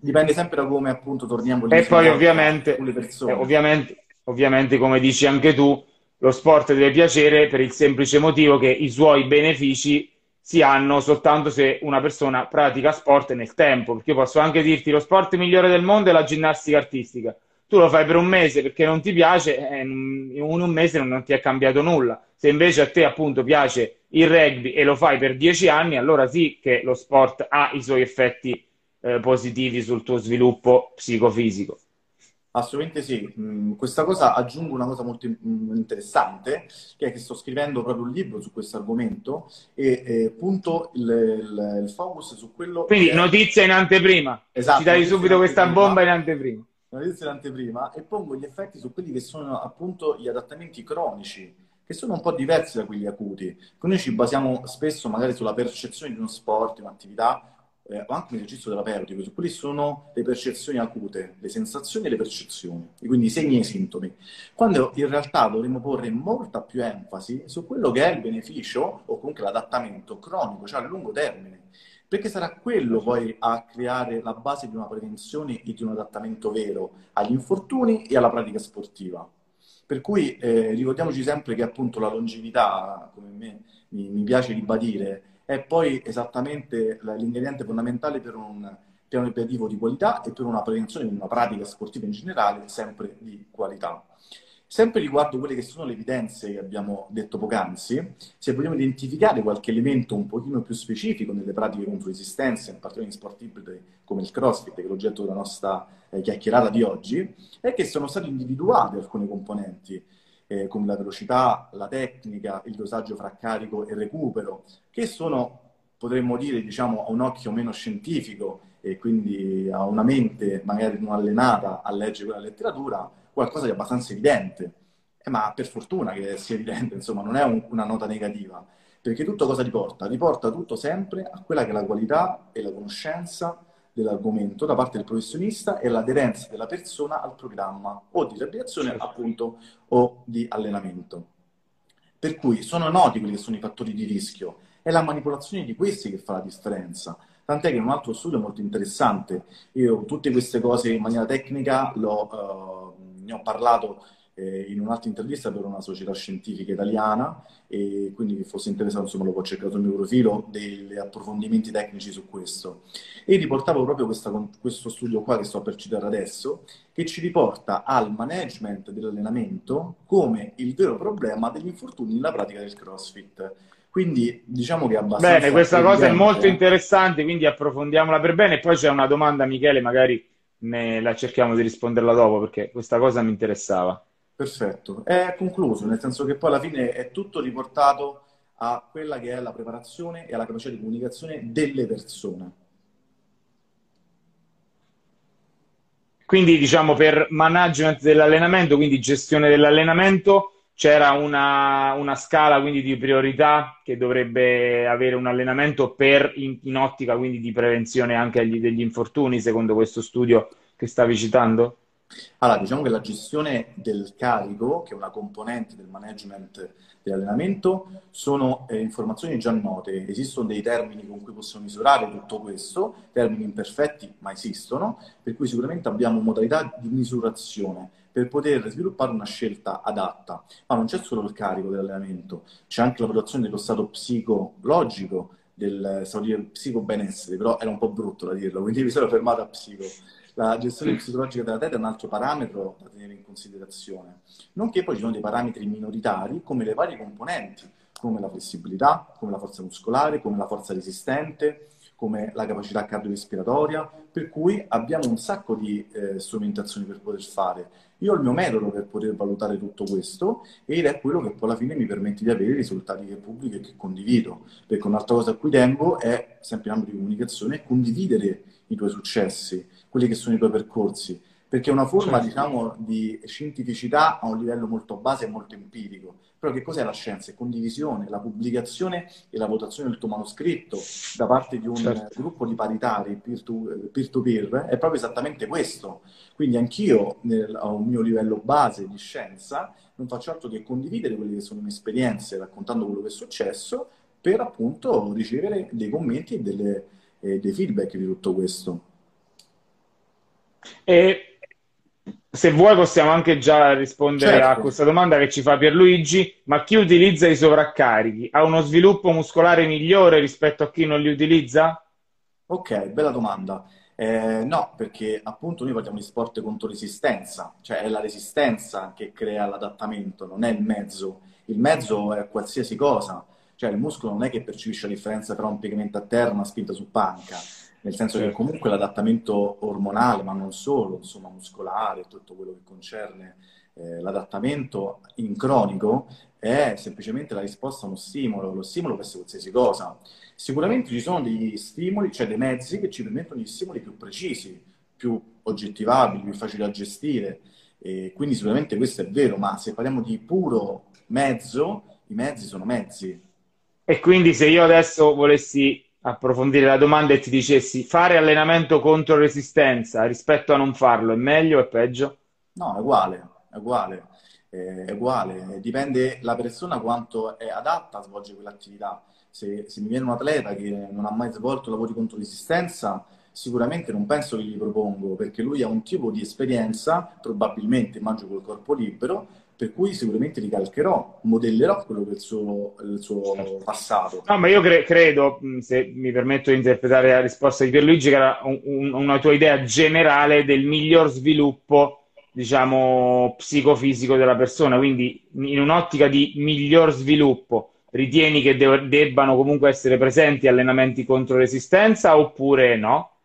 dipende sempre da come appunto torniamo lì. E poi ovviamente, eh, ovviamente, ovviamente, come dici anche tu, lo sport deve piacere per il semplice motivo che i suoi benefici si hanno soltanto se una persona pratica sport nel tempo. Perché io posso anche dirti lo sport migliore del mondo è la ginnastica artistica. Tu lo fai per un mese perché non ti piace, e in un mese non ti è cambiato nulla. Se invece a te appunto piace il rugby e lo fai per dieci anni, allora sì che lo sport ha i suoi effetti eh, positivi sul tuo sviluppo psicofisico. Assolutamente sì, mm, questa cosa aggiungo una cosa molto interessante, che è che sto scrivendo proprio un libro su questo argomento e eh, punto il, il, il, focus su quello... Quindi notizia in anteprima, esatto, ci dai subito questa bomba in anteprima. Notizia in anteprima e pongo gli effetti su quelli che sono appunto gli adattamenti cronici, che sono un po' diversi da quelli acuti. Noi ci basiamo spesso magari sulla percezione di uno sport, di un'attività, eh, o anche un esercizio terapeutico, su quelli sono le percezioni acute, le sensazioni e le percezioni, e quindi i segni e i sintomi. Quando in realtà dovremmo porre molta più enfasi su quello che è il beneficio o comunque l'adattamento cronico, cioè a lungo termine, perché sarà quello poi a creare la base di una prevenzione e di un adattamento vero agli infortuni e alla pratica sportiva. Per cui eh, ricordiamoci sempre che appunto la longevità, come me mi, mi piace ribadire, è poi esattamente l'ingrediente fondamentale per un piano ripetitivo di qualità e per una prevenzione di una pratica sportiva in generale sempre di qualità. Sempre riguardo quelle che sono le evidenze che abbiamo detto poc'anzi, se vogliamo identificare qualche elemento un pochino più specifico nelle pratiche contro resistenza, in particolare in sport ibridi come il CrossFit, che è l'oggetto della nostra eh, chiacchierata di oggi, è che sono stati individuati alcuni componenti eh, come la velocità, la tecnica, il dosaggio fra carico e recupero, che sono, potremmo dire, diciamo, a un occhio meno scientifico e quindi a una mente magari non allenata a leggere quella letteratura, qualcosa di abbastanza evidente. Eh, ma per fortuna che sia evidente, insomma, non è un, una nota negativa, perché tutto cosa riporta? Riporta tutto sempre a quella che è la qualità e la conoscenza dell'argomento da parte del professionista e l'aderenza della persona al programma o di riabilitazione certo. appunto o di allenamento. Per cui sono noti quelli che sono i fattori di rischio, è la manipolazione di questi che fa la differenza. Tant'è che in un altro studio molto interessante, io tutte queste cose in maniera tecnica l'ho, uh, ne ho parlato eh, in un'altra intervista per una società scientifica italiana e quindi chi fosse interessato insomma lo può cercare sul mio profilo degli approfondimenti tecnici su questo. E riportavo proprio questa, questo studio qua che sto per citare adesso che ci riporta al management dell'allenamento come il vero problema degli infortuni nella pratica del crossfit. Quindi diciamo che è abbastanza bene questa cosa è molto interessante quindi approfondiamola per bene. Poi c'è una domanda Michele magari ne la cerchiamo di risponderla dopo perché questa cosa mi interessava Perfetto, è concluso, nel senso che poi alla fine è tutto riportato a quella che è la preparazione e alla capacità di comunicazione delle persone. Quindi diciamo per management dell'allenamento, quindi gestione dell'allenamento, c'era una, una scala quindi di priorità che dovrebbe avere un allenamento per in, in ottica quindi di prevenzione anche agli, degli infortuni, secondo questo studio che stavi citando? Allora, diciamo che la gestione del carico, che è una componente del management dell'allenamento, sono eh, informazioni già note. Esistono dei termini con cui possiamo misurare tutto questo, termini imperfetti, ma esistono, per cui sicuramente abbiamo modalità di misurazione per poter sviluppare una scelta adatta. Ma non c'è solo il carico dell'allenamento, c'è anche la valutazione dello stato psicologico, del stato di psico-benessere, però era un po' brutto da dirlo, quindi mi sono fermato a psico la gestione psicologica della teta è un altro parametro da tenere in considerazione, nonché poi ci sono dei parametri minoritari come le varie componenti, come la flessibilità, come la forza muscolare, come la forza resistente, come la capacità cardiorespiratoria, per cui abbiamo un sacco di eh, strumentazioni per poter fare. Io ho il mio metodo per poter valutare tutto questo ed è quello che poi alla fine mi permette di avere i risultati che pubblico e che condivido. Perché un'altra cosa a cui tengo è, sempre in ambito di comunicazione, condividere i tuoi successi, quelli che sono i tuoi percorsi, perché è una forma, certo. diciamo, di scientificità a un livello molto base e molto empirico. Però che cos'è la scienza? È condivisione, la pubblicazione e la votazione del tuo manoscritto da parte di un certo. gruppo di paritari peer-to-peer è proprio esattamente questo. Quindi anch'io nel, a un mio livello base di scienza non faccio altro che condividere quelle che sono le mie esperienze raccontando quello che è successo per appunto ricevere dei commenti e delle, eh, dei feedback di tutto questo. E se vuoi possiamo anche già rispondere certo. a questa domanda che ci fa Pierluigi, ma chi utilizza i sovraccarichi ha uno sviluppo muscolare migliore rispetto a chi non li utilizza? Ok, bella domanda. Eh, no, perché appunto noi parliamo di sport contro resistenza, cioè è la resistenza che crea l'adattamento, non è il mezzo. Il mezzo è qualsiasi cosa, cioè il muscolo non è che percepisce la differenza tra un piegamento a terra e una spinta su panca nel senso certo. che comunque l'adattamento ormonale, ma non solo, insomma, muscolare, tutto quello che concerne eh, l'adattamento in cronico è semplicemente la risposta a uno stimolo, lo stimolo essere qualsiasi cosa. Sicuramente ci sono degli stimoli, cioè dei mezzi che ci permettono gli stimoli più precisi, più oggettivabili, più facili da gestire. E quindi sicuramente questo è vero, ma se parliamo di puro mezzo, i mezzi sono mezzi. E quindi se io adesso volessi approfondire la domanda e ti dicessi fare allenamento contro resistenza rispetto a non farlo, è meglio o è peggio? No, è uguale, è uguale, è uguale. Dipende la persona quanto è adatta a svolgere quell'attività. Se, se mi viene un atleta che non ha mai svolto lavori contro resistenza, sicuramente non penso che gli propongo, perché lui ha un tipo di esperienza, probabilmente immagino col corpo libero, per cui sicuramente ricalcherò, modellerò quello che è il suo, il suo certo. passato. No, ma io cre- credo, se mi permetto di interpretare la risposta di Pierluigi, che era un, un, una tua idea generale del miglior sviluppo, diciamo, psicofisico della persona, quindi in un'ottica di miglior sviluppo, ritieni che de- debbano comunque essere presenti allenamenti contro resistenza oppure no?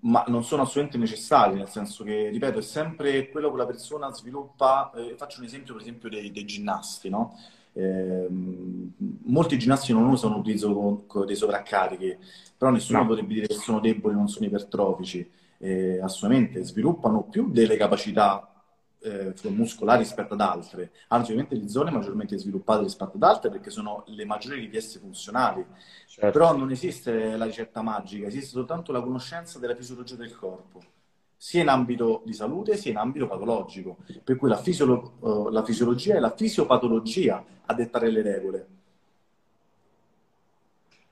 Ma non sono assolutamente necessari, nel senso che, ripeto, è sempre quello che la persona sviluppa. Eh, faccio un esempio, per esempio, dei, dei ginnasti, no? eh, molti ginnasti non usano l'utilizzo dei sovraccarichi, però nessuno no. potrebbe dire che sono deboli, non sono ipertrofici. Eh, assolutamente sviluppano più delle capacità eh, muscolari rispetto ad altre. Anzi, ovviamente le zone maggiormente sviluppate rispetto ad altre perché sono le maggiori richieste funzionali. Certo. Però non esiste la ricetta magica, esiste soltanto la conoscenza della fisiologia del corpo, sia in ambito di salute sia in ambito patologico. Per cui la, fisiolo- uh, la fisiologia e la fisiopatologia a dettare le regole.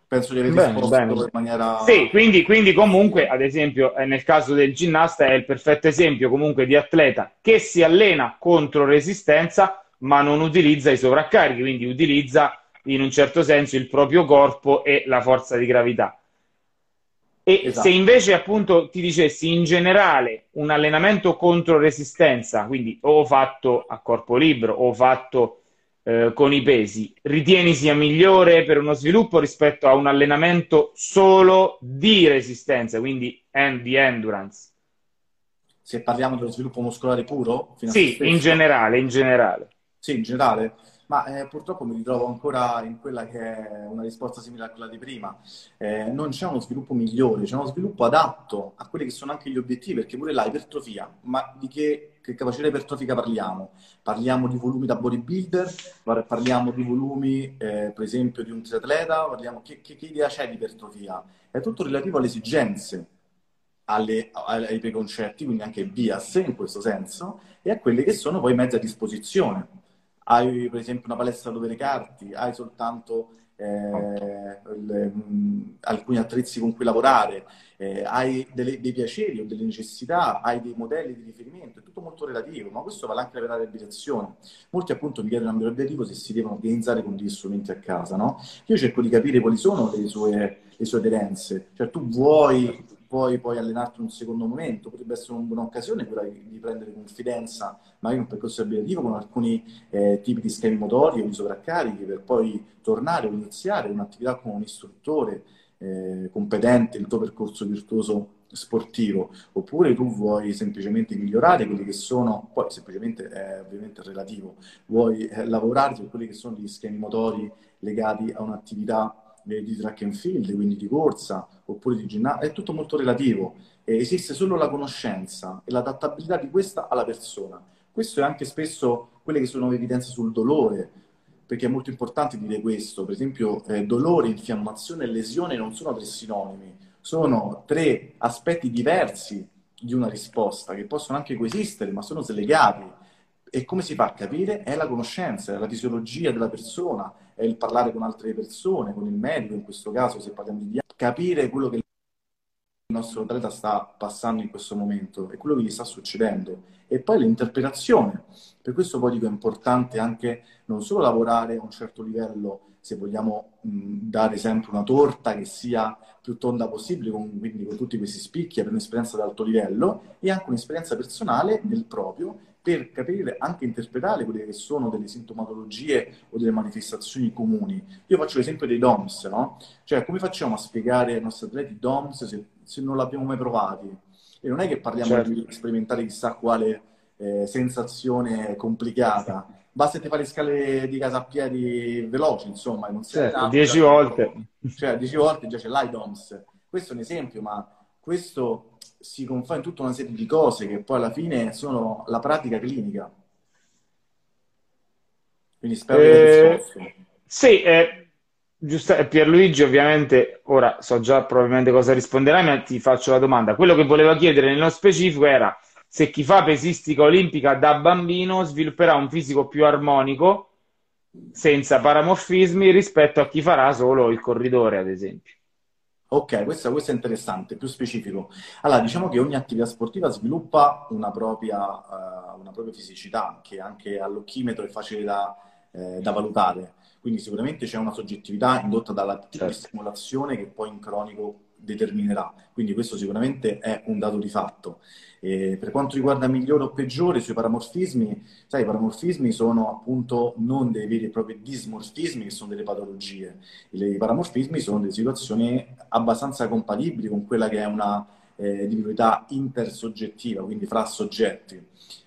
Penso di aver risposto bene. in maniera... Sì, quindi, quindi, comunque, ad esempio, eh, nel caso del ginnasta è il perfetto esempio comunque di atleta che si allena contro resistenza ma non utilizza i sovraccarichi, quindi utilizza in un certo senso il proprio corpo e la forza di gravità. E esatto. se invece appunto ti dicessi in generale un allenamento contro resistenza, quindi o fatto a corpo libero o fatto eh, con i pesi, ritieni sia migliore per uno sviluppo rispetto a un allenamento solo di resistenza, quindi end, di endurance? Se parliamo dello sviluppo muscolare puro? Sì, in generale, in generale. Sì, in generale. Ma eh, purtroppo mi ritrovo ancora in quella che è una risposta simile a quella di prima. Eh, non c'è uno sviluppo migliore, c'è uno sviluppo adatto a quelli che sono anche gli obiettivi, perché pure là ipertrofia, ma di che, che capacità ipertrofica parliamo? Parliamo di volumi da bodybuilder, parliamo di volumi, eh, per esempio, di un triatleta, parliamo che, che, che idea c'è di ipertrofia? È tutto relativo alle esigenze, alle, ai preconcetti, quindi anche bias in questo senso, e a quelli che sono poi mezzi a disposizione hai per esempio una palestra dove recarti, hai soltanto eh, le, mh, alcuni attrezzi con cui lavorare, eh, hai delle, dei piaceri o delle necessità, hai dei modelli di riferimento, è tutto molto relativo, ma questo vale anche per la riabilitazione. Molti appunto mi chiedono a mio obiettivo se si devono organizzare con degli strumenti a casa, no? Io cerco di capire quali sono le sue, le sue aderenze, cioè tu vuoi poi puoi allenarti in un secondo momento, potrebbe essere una buona quella di prendere confidenza, magari un percorso abilitativo con alcuni eh, tipi di schemi motori o di sovraccarichi per poi tornare o iniziare un'attività con un istruttore eh, competente il tuo percorso virtuoso sportivo, oppure tu vuoi semplicemente migliorare quelli che sono, poi semplicemente è ovviamente relativo, vuoi eh, lavorare su quelli che sono gli schemi motori legati a un'attività di track and field, quindi di corsa, oppure di ginnastica, è tutto molto relativo. Eh, esiste solo la conoscenza e l'adattabilità di questa alla persona. Questo è anche spesso quelle che sono evidenze sul dolore, perché è molto importante dire questo. Per esempio, eh, dolore, infiammazione e lesione non sono tre sinonimi, sono tre aspetti diversi di una risposta che possono anche coesistere, ma sono slegati. E come si fa a capire? È la conoscenza, è la fisiologia della persona, è il parlare con altre persone, con il medico, in questo caso se parliamo di capire quello che il nostro atleta sta passando in questo momento e quello che gli sta succedendo. E poi l'interpretazione. Per questo poi dico è importante anche non solo lavorare a un certo livello, se vogliamo mh, dare sempre una torta che sia più tonda possibile, con, quindi con tutti questi spicchi, avere un'esperienza di alto livello e anche un'esperienza personale nel proprio per capire, anche interpretare quelle che sono delle sintomatologie o delle manifestazioni comuni. Io faccio l'esempio dei DOMS, no? Cioè, come facciamo a spiegare ai nostri atleti DOMS se, se non l'abbiamo mai provati? E non è che parliamo certo. di sperimentare chissà quale eh, sensazione complicata. Basta che fare le scale di casa a piedi veloci, insomma, non certo, dieci volte. Cioè, dieci volte già c'è l'IDOMS. Questo è un esempio, ma questo si confà in tutta una serie di cose che poi alla fine sono la pratica clinica. Quindi spero eh, che Sì, eh, giusto, eh, Pierluigi ovviamente, ora so già probabilmente cosa risponderai, ma ti faccio la domanda. Quello che volevo chiedere nello specifico era se chi fa pesistica olimpica da bambino svilupperà un fisico più armonico senza paramorfismi rispetto a chi farà solo il corridore, ad esempio. Ok, questo, questo, è interessante, più specifico. Allora, diciamo che ogni attività sportiva sviluppa una propria, uh, una propria fisicità, che anche all'occhimetro è facile da, eh, da, valutare. Quindi sicuramente c'è una soggettività indotta dalla certo. stimolazione che poi in cronico determinerà. Quindi questo sicuramente è un dato di fatto. E per quanto riguarda migliore o peggiore sui paramorfismi, sai, i paramorfismi sono appunto non dei veri e propri dismorfismi che sono delle patologie. I paramorfismi sono delle situazioni abbastanza compatibili con quella che è una eh, individualità intersoggettiva, quindi fra soggetti.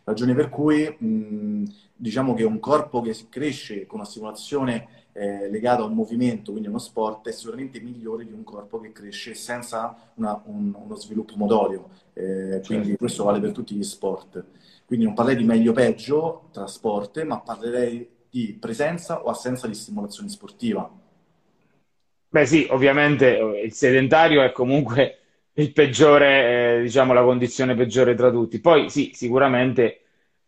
Ragione per cui mh, diciamo che un corpo che cresce con una stimolazione eh, legato a un movimento, quindi uno sport, è sicuramente migliore di un corpo che cresce senza una, un, uno sviluppo motorio. Eh, quindi certo. questo vale per tutti gli sport. Quindi non parlerei di meglio-peggio tra sport, ma parlerei di presenza o assenza di stimolazione sportiva. Beh sì, ovviamente eh, il sedentario è comunque il peggiore, eh, diciamo la condizione peggiore tra tutti. Poi sì, sicuramente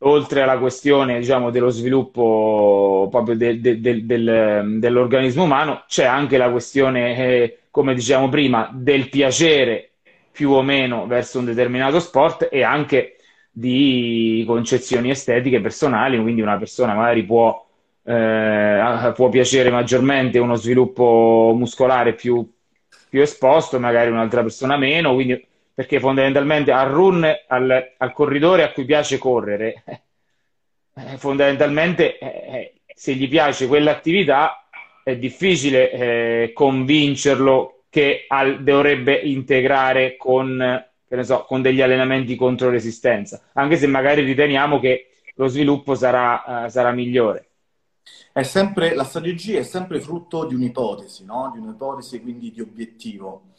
oltre alla questione, diciamo, dello sviluppo proprio de, de, de, del, dell'organismo umano, c'è anche la questione, eh, come diciamo prima, del piacere più o meno verso un determinato sport e anche di concezioni estetiche personali, quindi una persona magari può, eh, può piacere maggiormente uno sviluppo muscolare più, più esposto, magari un'altra persona meno, quindi perché fondamentalmente al run, al, al corridore a cui piace correre, eh, fondamentalmente eh, eh, se gli piace quell'attività è difficile eh, convincerlo che al, dovrebbe integrare con, so, con, degli allenamenti contro resistenza, anche se magari riteniamo che lo sviluppo sarà, uh, sarà migliore. Sempre, la strategia è sempre frutto di un'ipotesi, no? di un'ipotesi quindi di obiettivo.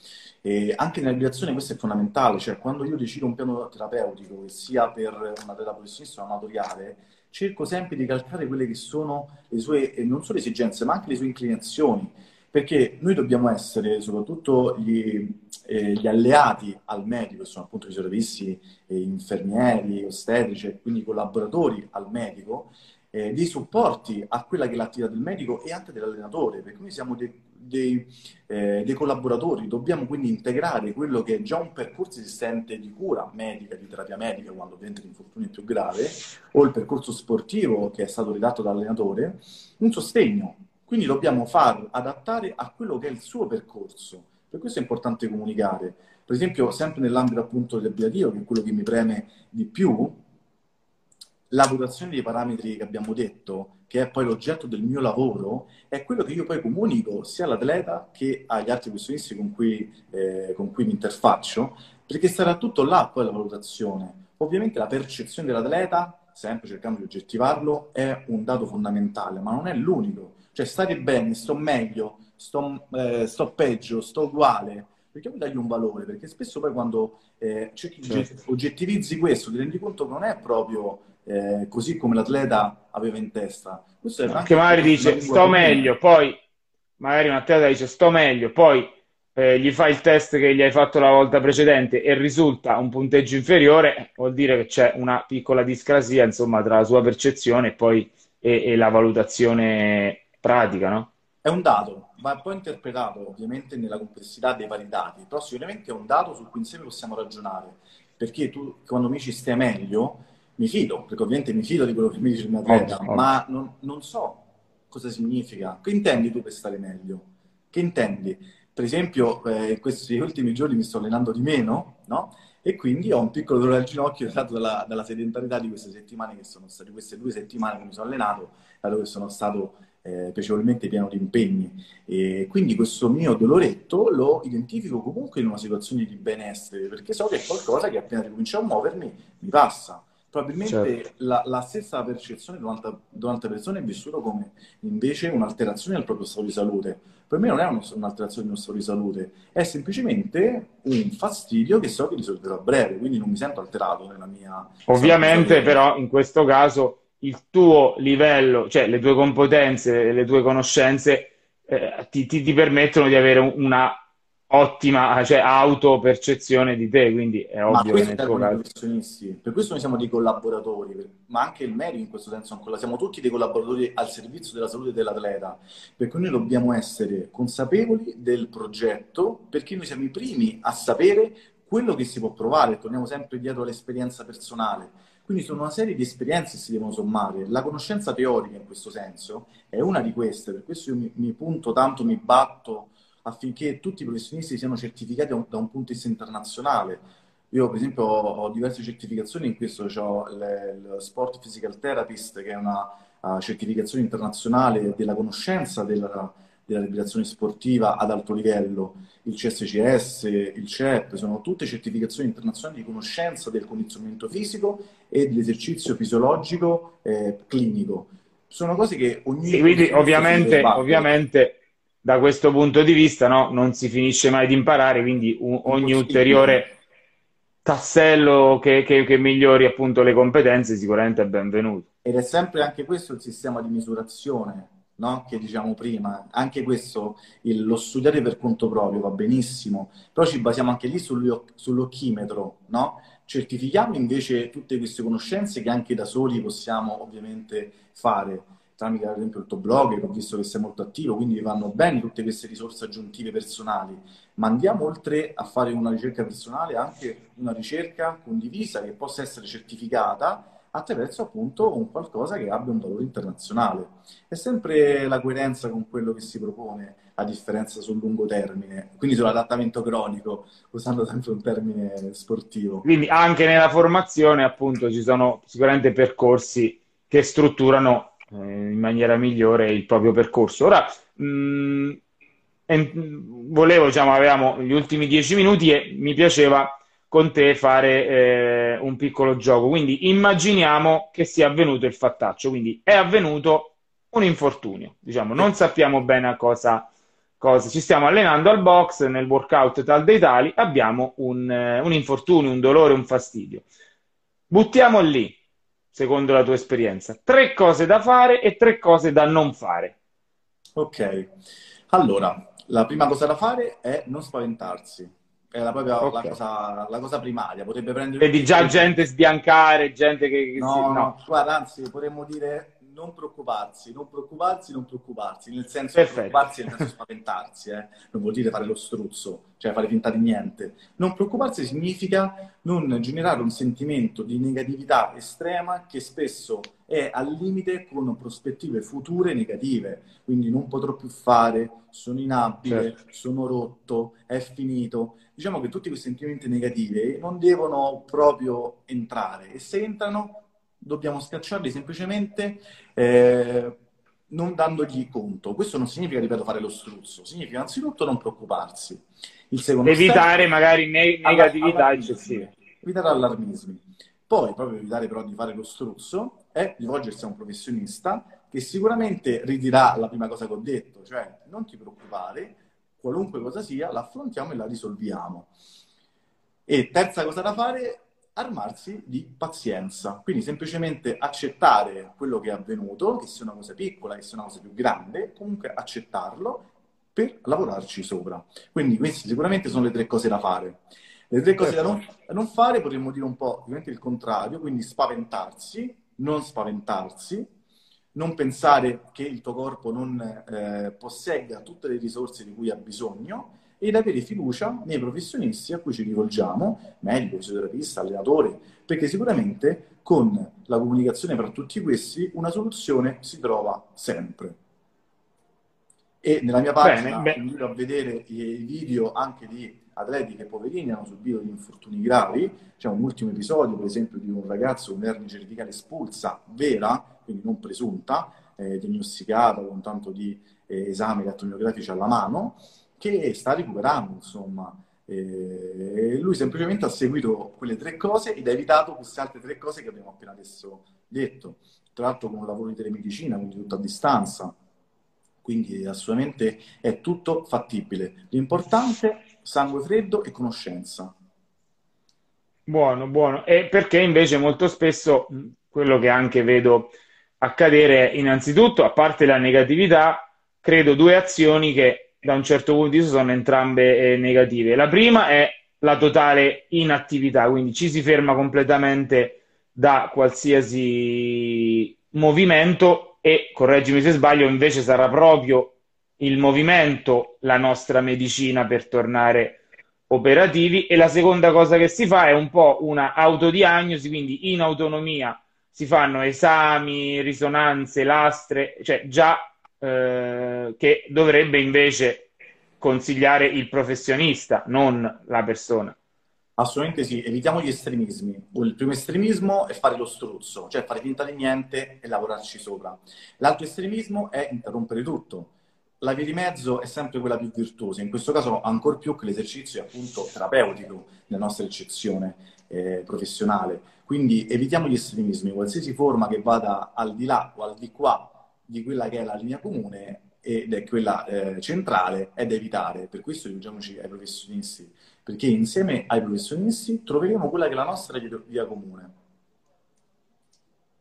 E anche nell'abbreviazione questo è fondamentale, cioè quando io decido un piano terapeutico, che sia per una atleta professionista o amatoriale, cerco sempre di calcare quelle che sono le sue, non solo esigenze, ma anche le sue inclinazioni, perché noi dobbiamo essere soprattutto gli, eh, gli alleati al medico, che sono appunto i servizi eh, infermieri, ostetici, quindi collaboratori al medico, eh, dei supporti a quella che è l'attività del medico e anche dell'allenatore, perché noi siamo dei dei, eh, dei, collaboratori, dobbiamo quindi integrare quello che è già un percorso esistente di cura medica, di terapia medica quando ovviamente l'infortunio più grave, o il percorso sportivo che è stato redatto dall'allenatore, un sostegno. Quindi dobbiamo far adattare a quello che è il suo percorso. Per questo è importante comunicare. Per esempio, sempre nell'ambito appunto del biatio, che è quello che mi preme di più, la valutazione dei parametri che abbiamo detto, che è poi l'oggetto del mio lavoro, è quello che io poi comunico sia all'atleta che agli altri professionisti con cui, eh, con cui mi interfaccio, perché sarà tutto là poi la valutazione. Ovviamente la percezione dell'atleta, sempre cercando di oggettivarlo, è un dato fondamentale, ma non è l'unico. Cioè stare bene, sto meglio, sto, eh, sto peggio, sto uguale, perché vuoi dargli un valore? Perché spesso poi quando eh, certo. oggettivizzi questo ti rendi conto che non è proprio eh, così come l'atleta aveva in testa. Questo è che magari dice sto meglio, poi magari un atleta dice sto meglio, poi eh, gli fai il test che gli hai fatto la volta precedente e risulta un punteggio inferiore, vuol dire che c'è una piccola discrasia insomma, tra la sua percezione e poi e, e la valutazione pratica, no? È un dato, va poi interpretato ovviamente nella complessità dei vari dati, però sicuramente è un dato su cui insieme possiamo ragionare, perché tu quando mi dici stai meglio, mi fido, perché ovviamente mi fido di quello che mi dice il mio atleta, oh, oh. ma non, non, so cosa significa. Che intendi tu per stare meglio? Che intendi? Per esempio, eh, in questi ultimi giorni mi sto allenando di meno, no? E quindi ho un piccolo dolore al ginocchio dato dalla, dalla sedentarietà di queste settimane che sono state, queste due settimane che mi sono allenato, dato che sono stato eh, piacevolmente pieno di impegni. E quindi questo mio doloretto lo identifico comunque in una situazione di benessere, perché so che è qualcosa che appena ricomincio a muovermi mi passa probabilmente certo. la, la, stessa percezione durante le persone è vissuta come invece un'alterazione del proprio stato di salute. Per me non è un'alterazione dello stato di salute, è semplicemente un fastidio che so che risolverò a breve, quindi non mi sento alterato nella mia... Ovviamente però in questo caso il tuo livello, cioè le tue competenze, le tue conoscenze eh, ti, ti, ti permettono di avere una ottima cioè, autopercezione di te, quindi è ovvio che nel tuo caso... professionisti. Per questo noi siamo dei collaboratori, ma anche il medico in questo senso ancora. Siamo tutti dei collaboratori al servizio della salute dell'atleta, perché noi dobbiamo essere consapevoli del progetto, perché noi siamo i primi a sapere quello che si può provare, torniamo sempre dietro all'esperienza personale. Quindi sono una serie di esperienze che si devono sommare. La conoscenza teorica in questo senso è una di queste, per questo io mi, mi punto tanto, mi batto affinché tutti i professionisti siano certificati da un, punto di vista internazionale. Io, per esempio, ho, ho diverse certificazioni in questo, ho il Sport Physical Therapist, che è una uh, certificazione internazionale della conoscenza della, della riabilitazione sportiva ad alto livello, il CSCS, il CEP, sono tutte certificazioni internazionali di conoscenza del condizionamento fisico e dell'esercizio fisiologico eh, clinico. Sono cose che ogni... Sì, quindi ovviamente, ovviamente da questo punto di vista no, non si finisce mai di imparare, quindi un, ogni ulteriore tassello che, che, che, migliori appunto le competenze sicuramente è benvenuto. Ed è sempre anche questo il sistema di misurazione no? che diciamo prima, anche questo, il, lo studiare per conto proprio va benissimo, però ci basiamo anche lì sull'occhimetro, no? certifichiamo invece tutte queste conoscenze che anche da soli possiamo ovviamente fare tramite ad esempio il tuo blog, che ho visto che sei molto attivo, quindi vanno bene tutte queste risorse aggiuntive personali, ma andiamo oltre a fare una ricerca personale, anche una ricerca condivisa che possa essere certificata attraverso appunto un qualcosa che abbia un valore internazionale. È sempre la coerenza con quello che si propone, a differenza sul lungo termine, quindi sull'adattamento cronico, usando sempre un termine sportivo. Quindi anche nella formazione appunto ci sono sicuramente percorsi che strutturano in maniera migliore il proprio percorso. Ora, mh, mm, volevo, diciamo, avevamo gli ultimi dieci minuti e mi piaceva con te fare eh, un piccolo gioco. Quindi immaginiamo che sia avvenuto il fattaccio, quindi è avvenuto un infortunio, diciamo, non sappiamo bene a cosa, cosa. ci stiamo allenando al box, nel workout tal dei tali, abbiamo un, eh, un infortunio, un dolore, un fastidio. Buttiamo lì, secondo la tua esperienza, tre cose da fare e tre cose da non fare. Ok, allora, la prima cosa da fare è non spaventarsi è la, propria, okay. la, cosa, la cosa primaria. Potrebbe prendere. Vedi già gente sbiancare, gente che. che no, si... no, no, guarda, anzi, potremmo dire non preoccuparsi, non preoccuparsi, non preoccuparsi, nel senso Perfetto. preoccuparsi nel senso spaventarsi, eh? non vuol dire fare lo struzzo, cioè fare finta di niente. Non preoccuparsi significa non generare un sentimento di negatività estrema che spesso è al limite con prospettive future negative, quindi non potrò più fare, sono inabile, certo. sono rotto, è finito. Diciamo che tutti questi sentimenti negativi non devono proprio entrare e se entrano dobbiamo scacciarli semplicemente eh, non dandogli conto. Questo non significa, ripeto, fare lo struzzo, significa anzitutto non preoccuparsi. evitare step, magari ne- negatività eccessive. Evitare allarmismi. Poi, proprio evitare però di fare lo struzzo, è rivolgersi a un professionista che sicuramente ridirà la prima cosa che ho detto, cioè non ti preoccupare, qualunque cosa sia, l'affrontiamo e la risolviamo. E terza cosa da fare, armarsi di pazienza, quindi semplicemente accettare quello che è avvenuto, che sia una cosa piccola, che sia una cosa più grande, comunque accettarlo per lavorarci sopra. Quindi queste sicuramente sono le tre cose da fare. Le tre cose da non, da non fare potremmo dire un po' ovviamente il contrario, quindi spaventarsi, non spaventarsi, non pensare che il tuo corpo non eh, possegga tutte le risorse di cui ha bisogno ed avere fiducia nei professionisti a cui ci rivolgiamo, medico, fisioterapista, allenatore, perché sicuramente con la comunicazione tra tutti questi una soluzione si trova sempre. E nella mia pagina bene, invito a vedere i video anche di atleti che poverini hanno subito degli infortuni gravi. C'è un ultimo episodio, per esempio, di un ragazzo con ernia cervicale espulsa, vera, quindi non presunta, eh, diagnosticata con tanto di eh, esami elettromiografici alla mano, che sta recuperando, insomma. E lui semplicemente ha seguito quelle tre cose ed ha evitato queste altre tre cose che abbiamo appena adesso detto. Tra l'altro con un lavoro di telemedicina, quindi tutto a distanza. Quindi assolutamente è tutto fattibile. L'importante, sangue freddo e conoscenza. Buono, buono. E perché invece molto spesso quello che anche vedo accadere innanzitutto, a parte la negatività, credo due azioni che da un certo punto di vista sono entrambe eh, negative. La prima è la totale inattività, quindi ci si ferma completamente da qualsiasi movimento e, correggimi se sbaglio, invece sarà proprio il movimento la nostra medicina per tornare operativi e la seconda cosa che si fa è un po' una autodiagnosi, quindi in autonomia si fanno esami, risonanze, lastre, cioè già eh, che dovrebbe invece consigliare il professionista, non la persona. Assolutamente sì, evitiamo gli estremismi. Il primo estremismo è fare lo struzzo, cioè fare finta di niente e lavorarci sopra. L'altro estremismo è interrompere tutto. La via di mezzo è sempre quella più virtuosa, in questo caso ancora più che l'esercizio è appunto terapeutico nella nostra eccezione eh, professionale. Quindi evitiamo gli estremismi, qualsiasi forma che vada al di là o al di qua di quella che è la linea comune ed è quella eh, centrale è da evitare. Per questo rivolgiamoci ai professionisti, perché insieme ai professionisti troveremo quella che è la nostra via comune.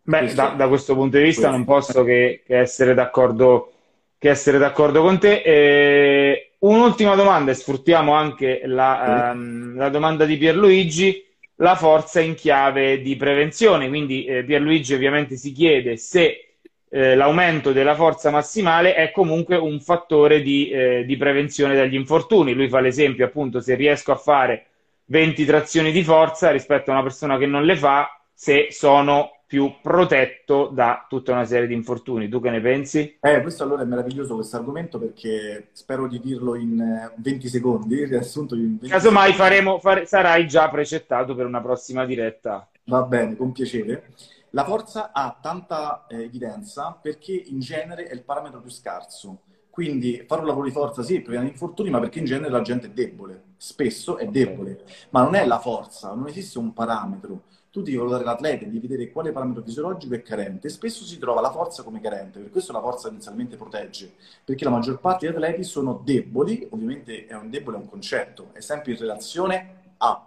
Beh, questo, da, da, questo punto di vista questo. non posso che, che, essere d'accordo, che, essere d'accordo, con te. E un'ultima domanda, e sfruttiamo anche la, um, la domanda di Pierluigi. la forza in chiave di prevenzione. Quindi eh, Pierluigi ovviamente si chiede se eh, l'aumento della forza massimale è comunque un fattore di, eh, di, prevenzione dagli infortuni. Lui fa l'esempio appunto se riesco a fare 20 trazioni di forza rispetto a una persona che non le fa, se sono più protetto da tutta una serie di infortuni. Tu che ne pensi? Eh, questo allora è meraviglioso questo argomento perché spero di dirlo in 20 eh, secondi, riassunto in 20 Casomai faremo, fare, sarai già precettato per una prossima diretta. Va bene, con piacere. La forza ha tanta eh, evidenza perché in genere è il parametro più scarso. Quindi fare un lavoro di forza sì, gli infortuni, ma perché in genere la gente è debole. Spesso è debole. Ma non è la forza, non esiste un parametro tu devi valutare l'atleta, devi vedere quale parametro fisiologico è carente. Spesso si trova la forza come carente, per questo la forza inizialmente protegge, perché la maggior parte degli atleti sono deboli, ovviamente è un debole è un concetto, è sempre in relazione a.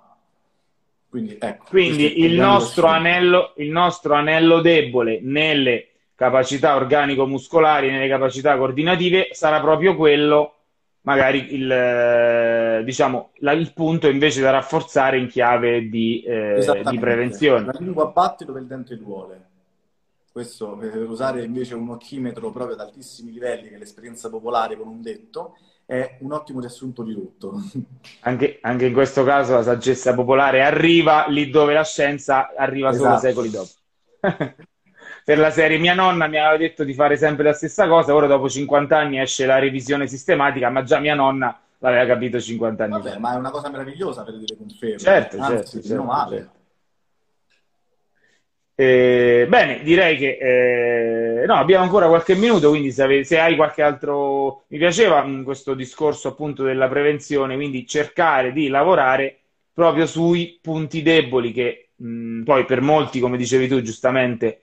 Quindi, ecco, Quindi il, nostro anello, il nostro anello debole nelle capacità organico-muscolari, nelle capacità coordinative, sarà proprio quello magari il, eh, diciamo, la, il punto invece da rafforzare in chiave di, eh, di prevenzione. La lingua batte dove il dente duole. Questo per usare invece un occhimetro proprio ad altissimi livelli, che è l'esperienza popolare con un detto, è un ottimo riassunto di tutto. Anche, anche in questo caso la saggezza popolare arriva lì dove la scienza arriva esatto. solo secoli dopo. per la serie mia nonna mi aveva detto di fare sempre la stessa cosa, ora dopo 50 anni esce la revisione sistematica, ma già mia nonna l'aveva capito 50 anni Vabbè, fa. Ma è una cosa meravigliosa per delle conferme. Certo, Anzi, certo, certo, male. Certo. Eh, bene, direi che eh, no, abbiamo ancora qualche minuto, quindi se, ave- se, hai qualche altro... Mi piaceva mh, questo discorso appunto della prevenzione, quindi cercare di lavorare proprio sui punti deboli che mh, poi per molti, come dicevi tu giustamente,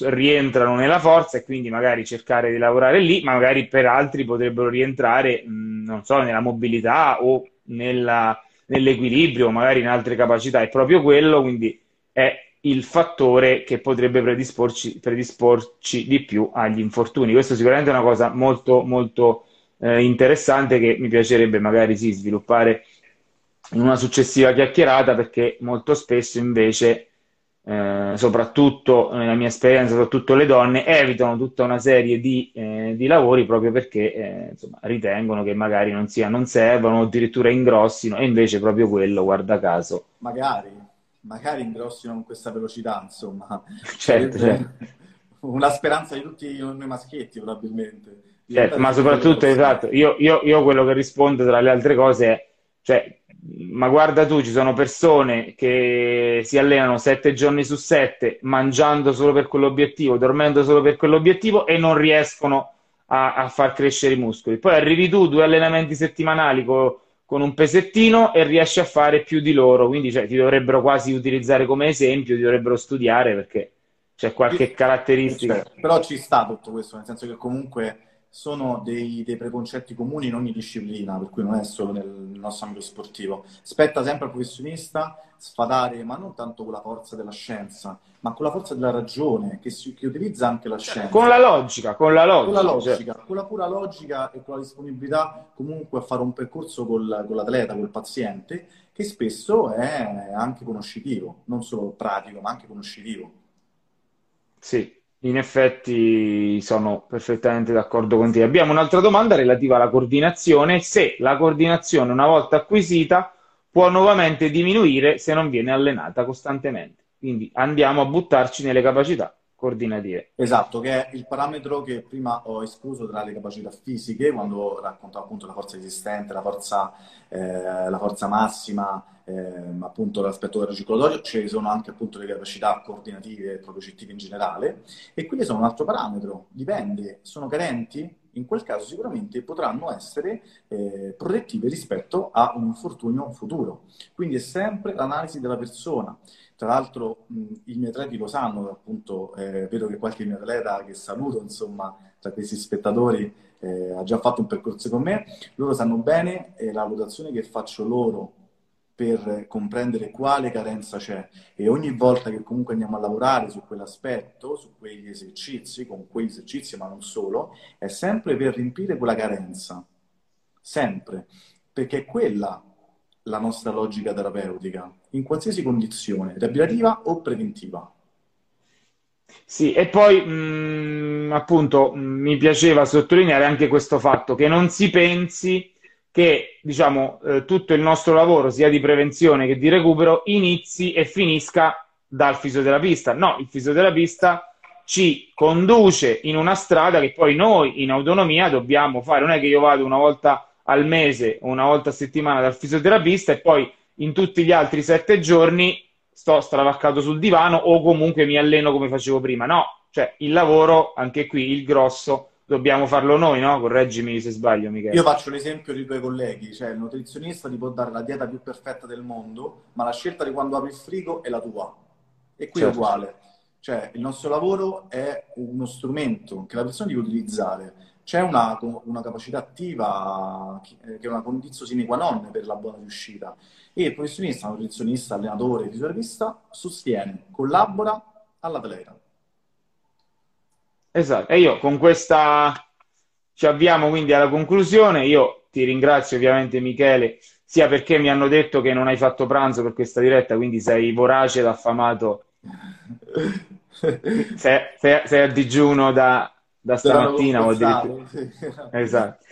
rientrano nella forza e quindi magari cercare di lavorare lì, ma magari per altri potrebbero rientrare, mh, non so, nella mobilità o nella, nell'equilibrio, magari in altre capacità. È proprio quello, quindi è il fattore che potrebbe predisporci, predisporci di più agli infortuni. Questo sicuramente è una cosa molto, molto eh, interessante che mi piacerebbe magari sì, sviluppare in una successiva chiacchierata perché molto spesso invece eh, soprattutto nella mia esperienza, soprattutto le donne, evitano tutta una serie di, eh, di lavori proprio perché eh, insomma, ritengono che magari non, sia, non servono addirittura ingrossino, e invece proprio quello, guarda caso. Magari, magari ingrossino con questa velocità, insomma. Certo, certo. Una speranza di tutti noi maschietti, probabilmente. Certo, ma soprattutto, esatto, io, io, io quello che rispondo tra le altre cose è, cioè, ma guarda tu, ci sono persone che si allenano sette giorni su sette, mangiando solo per quell'obiettivo, dormendo solo per quell'obiettivo e non riescono a, a far crescere i muscoli. Poi arrivi tu, due allenamenti settimanali co, con un pesettino e riesci a fare più di loro, quindi cioè, ti dovrebbero quasi utilizzare come esempio, ti dovrebbero studiare perché c'è qualche caratteristica. Certo, però ci sta tutto questo, nel senso che comunque sono dei, dei, preconcetti comuni in ogni disciplina, per cui non è solo nel, nostro ambito sportivo. Spetta sempre al professionista sfadare, ma non tanto con la forza della scienza, ma con la forza della ragione, che, si, che utilizza anche la scienza. Con la logica, con la logica. Con la, logica, cioè. con la pura logica e con la disponibilità comunque a fare un percorso col, con l'atleta, col paziente, che spesso è anche conoscitivo, non solo pratico, ma anche conoscitivo. Sì, in effetti sono perfettamente d'accordo con te. Abbiamo un'altra domanda relativa alla coordinazione. Se la coordinazione una volta acquisita può nuovamente diminuire se non viene allenata costantemente. Quindi andiamo a buttarci nelle capacità coordinative. Esatto, che è il parametro che prima ho escluso tra le capacità fisiche, quando raccontavo appunto la forza esistente, la forza, eh, la forza massima, eh, appunto l'aspetto del circolatorio, ci sono anche appunto le capacità coordinative e propriocettive in generale, e quelle sono un altro parametro, dipende, sono carenti? In quel caso sicuramente potranno essere eh, protettive rispetto a un infortunio futuro. Quindi è sempre l'analisi della persona. Tra l'altro mh, i miei atleti lo sanno, appunto, eh, vedo che qualche mio atleta che saluto, insomma, tra questi spettatori eh, ha già fatto un percorso con me, loro sanno bene eh, la valutazione che faccio loro per comprendere quale carenza c'è. E ogni volta che comunque andiamo a lavorare su quell'aspetto, su quegli esercizi, con quegli esercizi ma non solo, è sempre per riempire quella carenza, sempre, perché è quella la nostra logica terapeutica, in qualsiasi condizione, riabilitativa o preventiva. Sì, e poi mh, appunto mh, mi piaceva sottolineare anche questo fatto che non si pensi che diciamo eh, tutto il nostro lavoro, sia di prevenzione che di recupero, inizi e finisca dal fisioterapista. No, il fisioterapista ci conduce in una strada che poi noi in autonomia dobbiamo fare. Non è che io vado una volta al mese o una volta a settimana dal fisioterapista e poi in tutti gli altri sette giorni sto stravaccato sul divano o comunque mi alleno come facevo prima. No, cioè il lavoro, anche qui il grosso, dobbiamo farlo noi, no? Correggimi se sbaglio, Michele. Io faccio l'esempio dei tuoi colleghi, cioè il nutrizionista ti può dare la dieta più perfetta del mondo, ma la scelta di quando apri il frigo è la tua. E qui certo. è uguale. Cioè, il nostro lavoro è uno strumento che la persona deve utilizzare. C'è una, una capacità attiva che è una condizione sine qua non per la buona riuscita. E il professionista, nutrizionista, allenatore, fisioterapista sostiene, collabora all'atleta. Esatto, e io con questa ci avviamo quindi alla conclusione. Io ti ringrazio ovviamente Michele, sia perché mi hanno detto che non hai fatto pranzo per questa diretta, quindi sei vorace ed affamato sei, sei, sei, a digiuno da, da stamattina o addirittura. Esatto.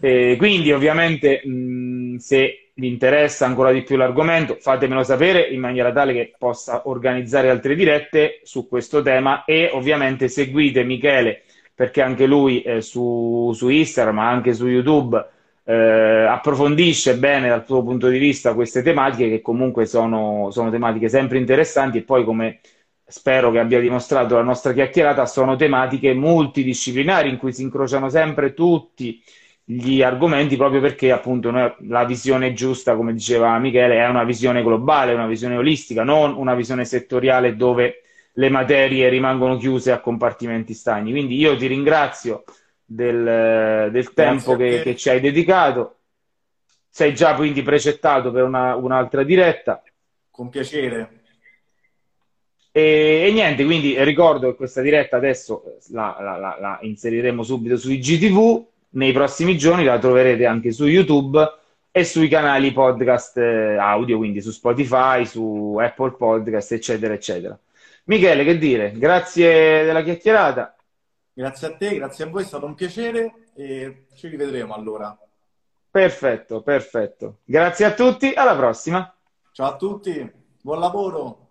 E quindi ovviamente mh, se vi interessa ancora di più l'argomento fatemelo sapere in maniera tale che possa organizzare altre dirette su questo tema e ovviamente seguite Michele perché anche lui eh, su, su, Instagram ma anche su YouTube eh, approfondisce bene dal suo punto di vista queste tematiche che comunque sono, sono tematiche sempre interessanti e poi come spero che abbia dimostrato la nostra chiacchierata, sono tematiche multidisciplinari in cui si incrociano sempre tutti gli argomenti proprio perché appunto noi, la visione giusta, come diceva Michele, è una visione globale, una visione olistica, non una visione settoriale dove le materie rimangono chiuse a compartimenti stagni. Quindi io ti ringrazio del, del tempo che, che, ci hai dedicato. Sei già quindi precettato per una, un'altra diretta. Con piacere. E, e, niente, quindi ricordo che questa diretta adesso la, la, la, la, inseriremo subito su IGTV, nei prossimi giorni la troverete anche su YouTube e sui canali podcast eh, audio, quindi su Spotify, su Apple Podcast, eccetera, eccetera. Michele, che dire? Grazie della chiacchierata. Grazie a te, grazie a voi, è stato un piacere e ci rivedremo allora. Perfetto, perfetto. Grazie a tutti, alla prossima. Ciao a tutti, buon lavoro.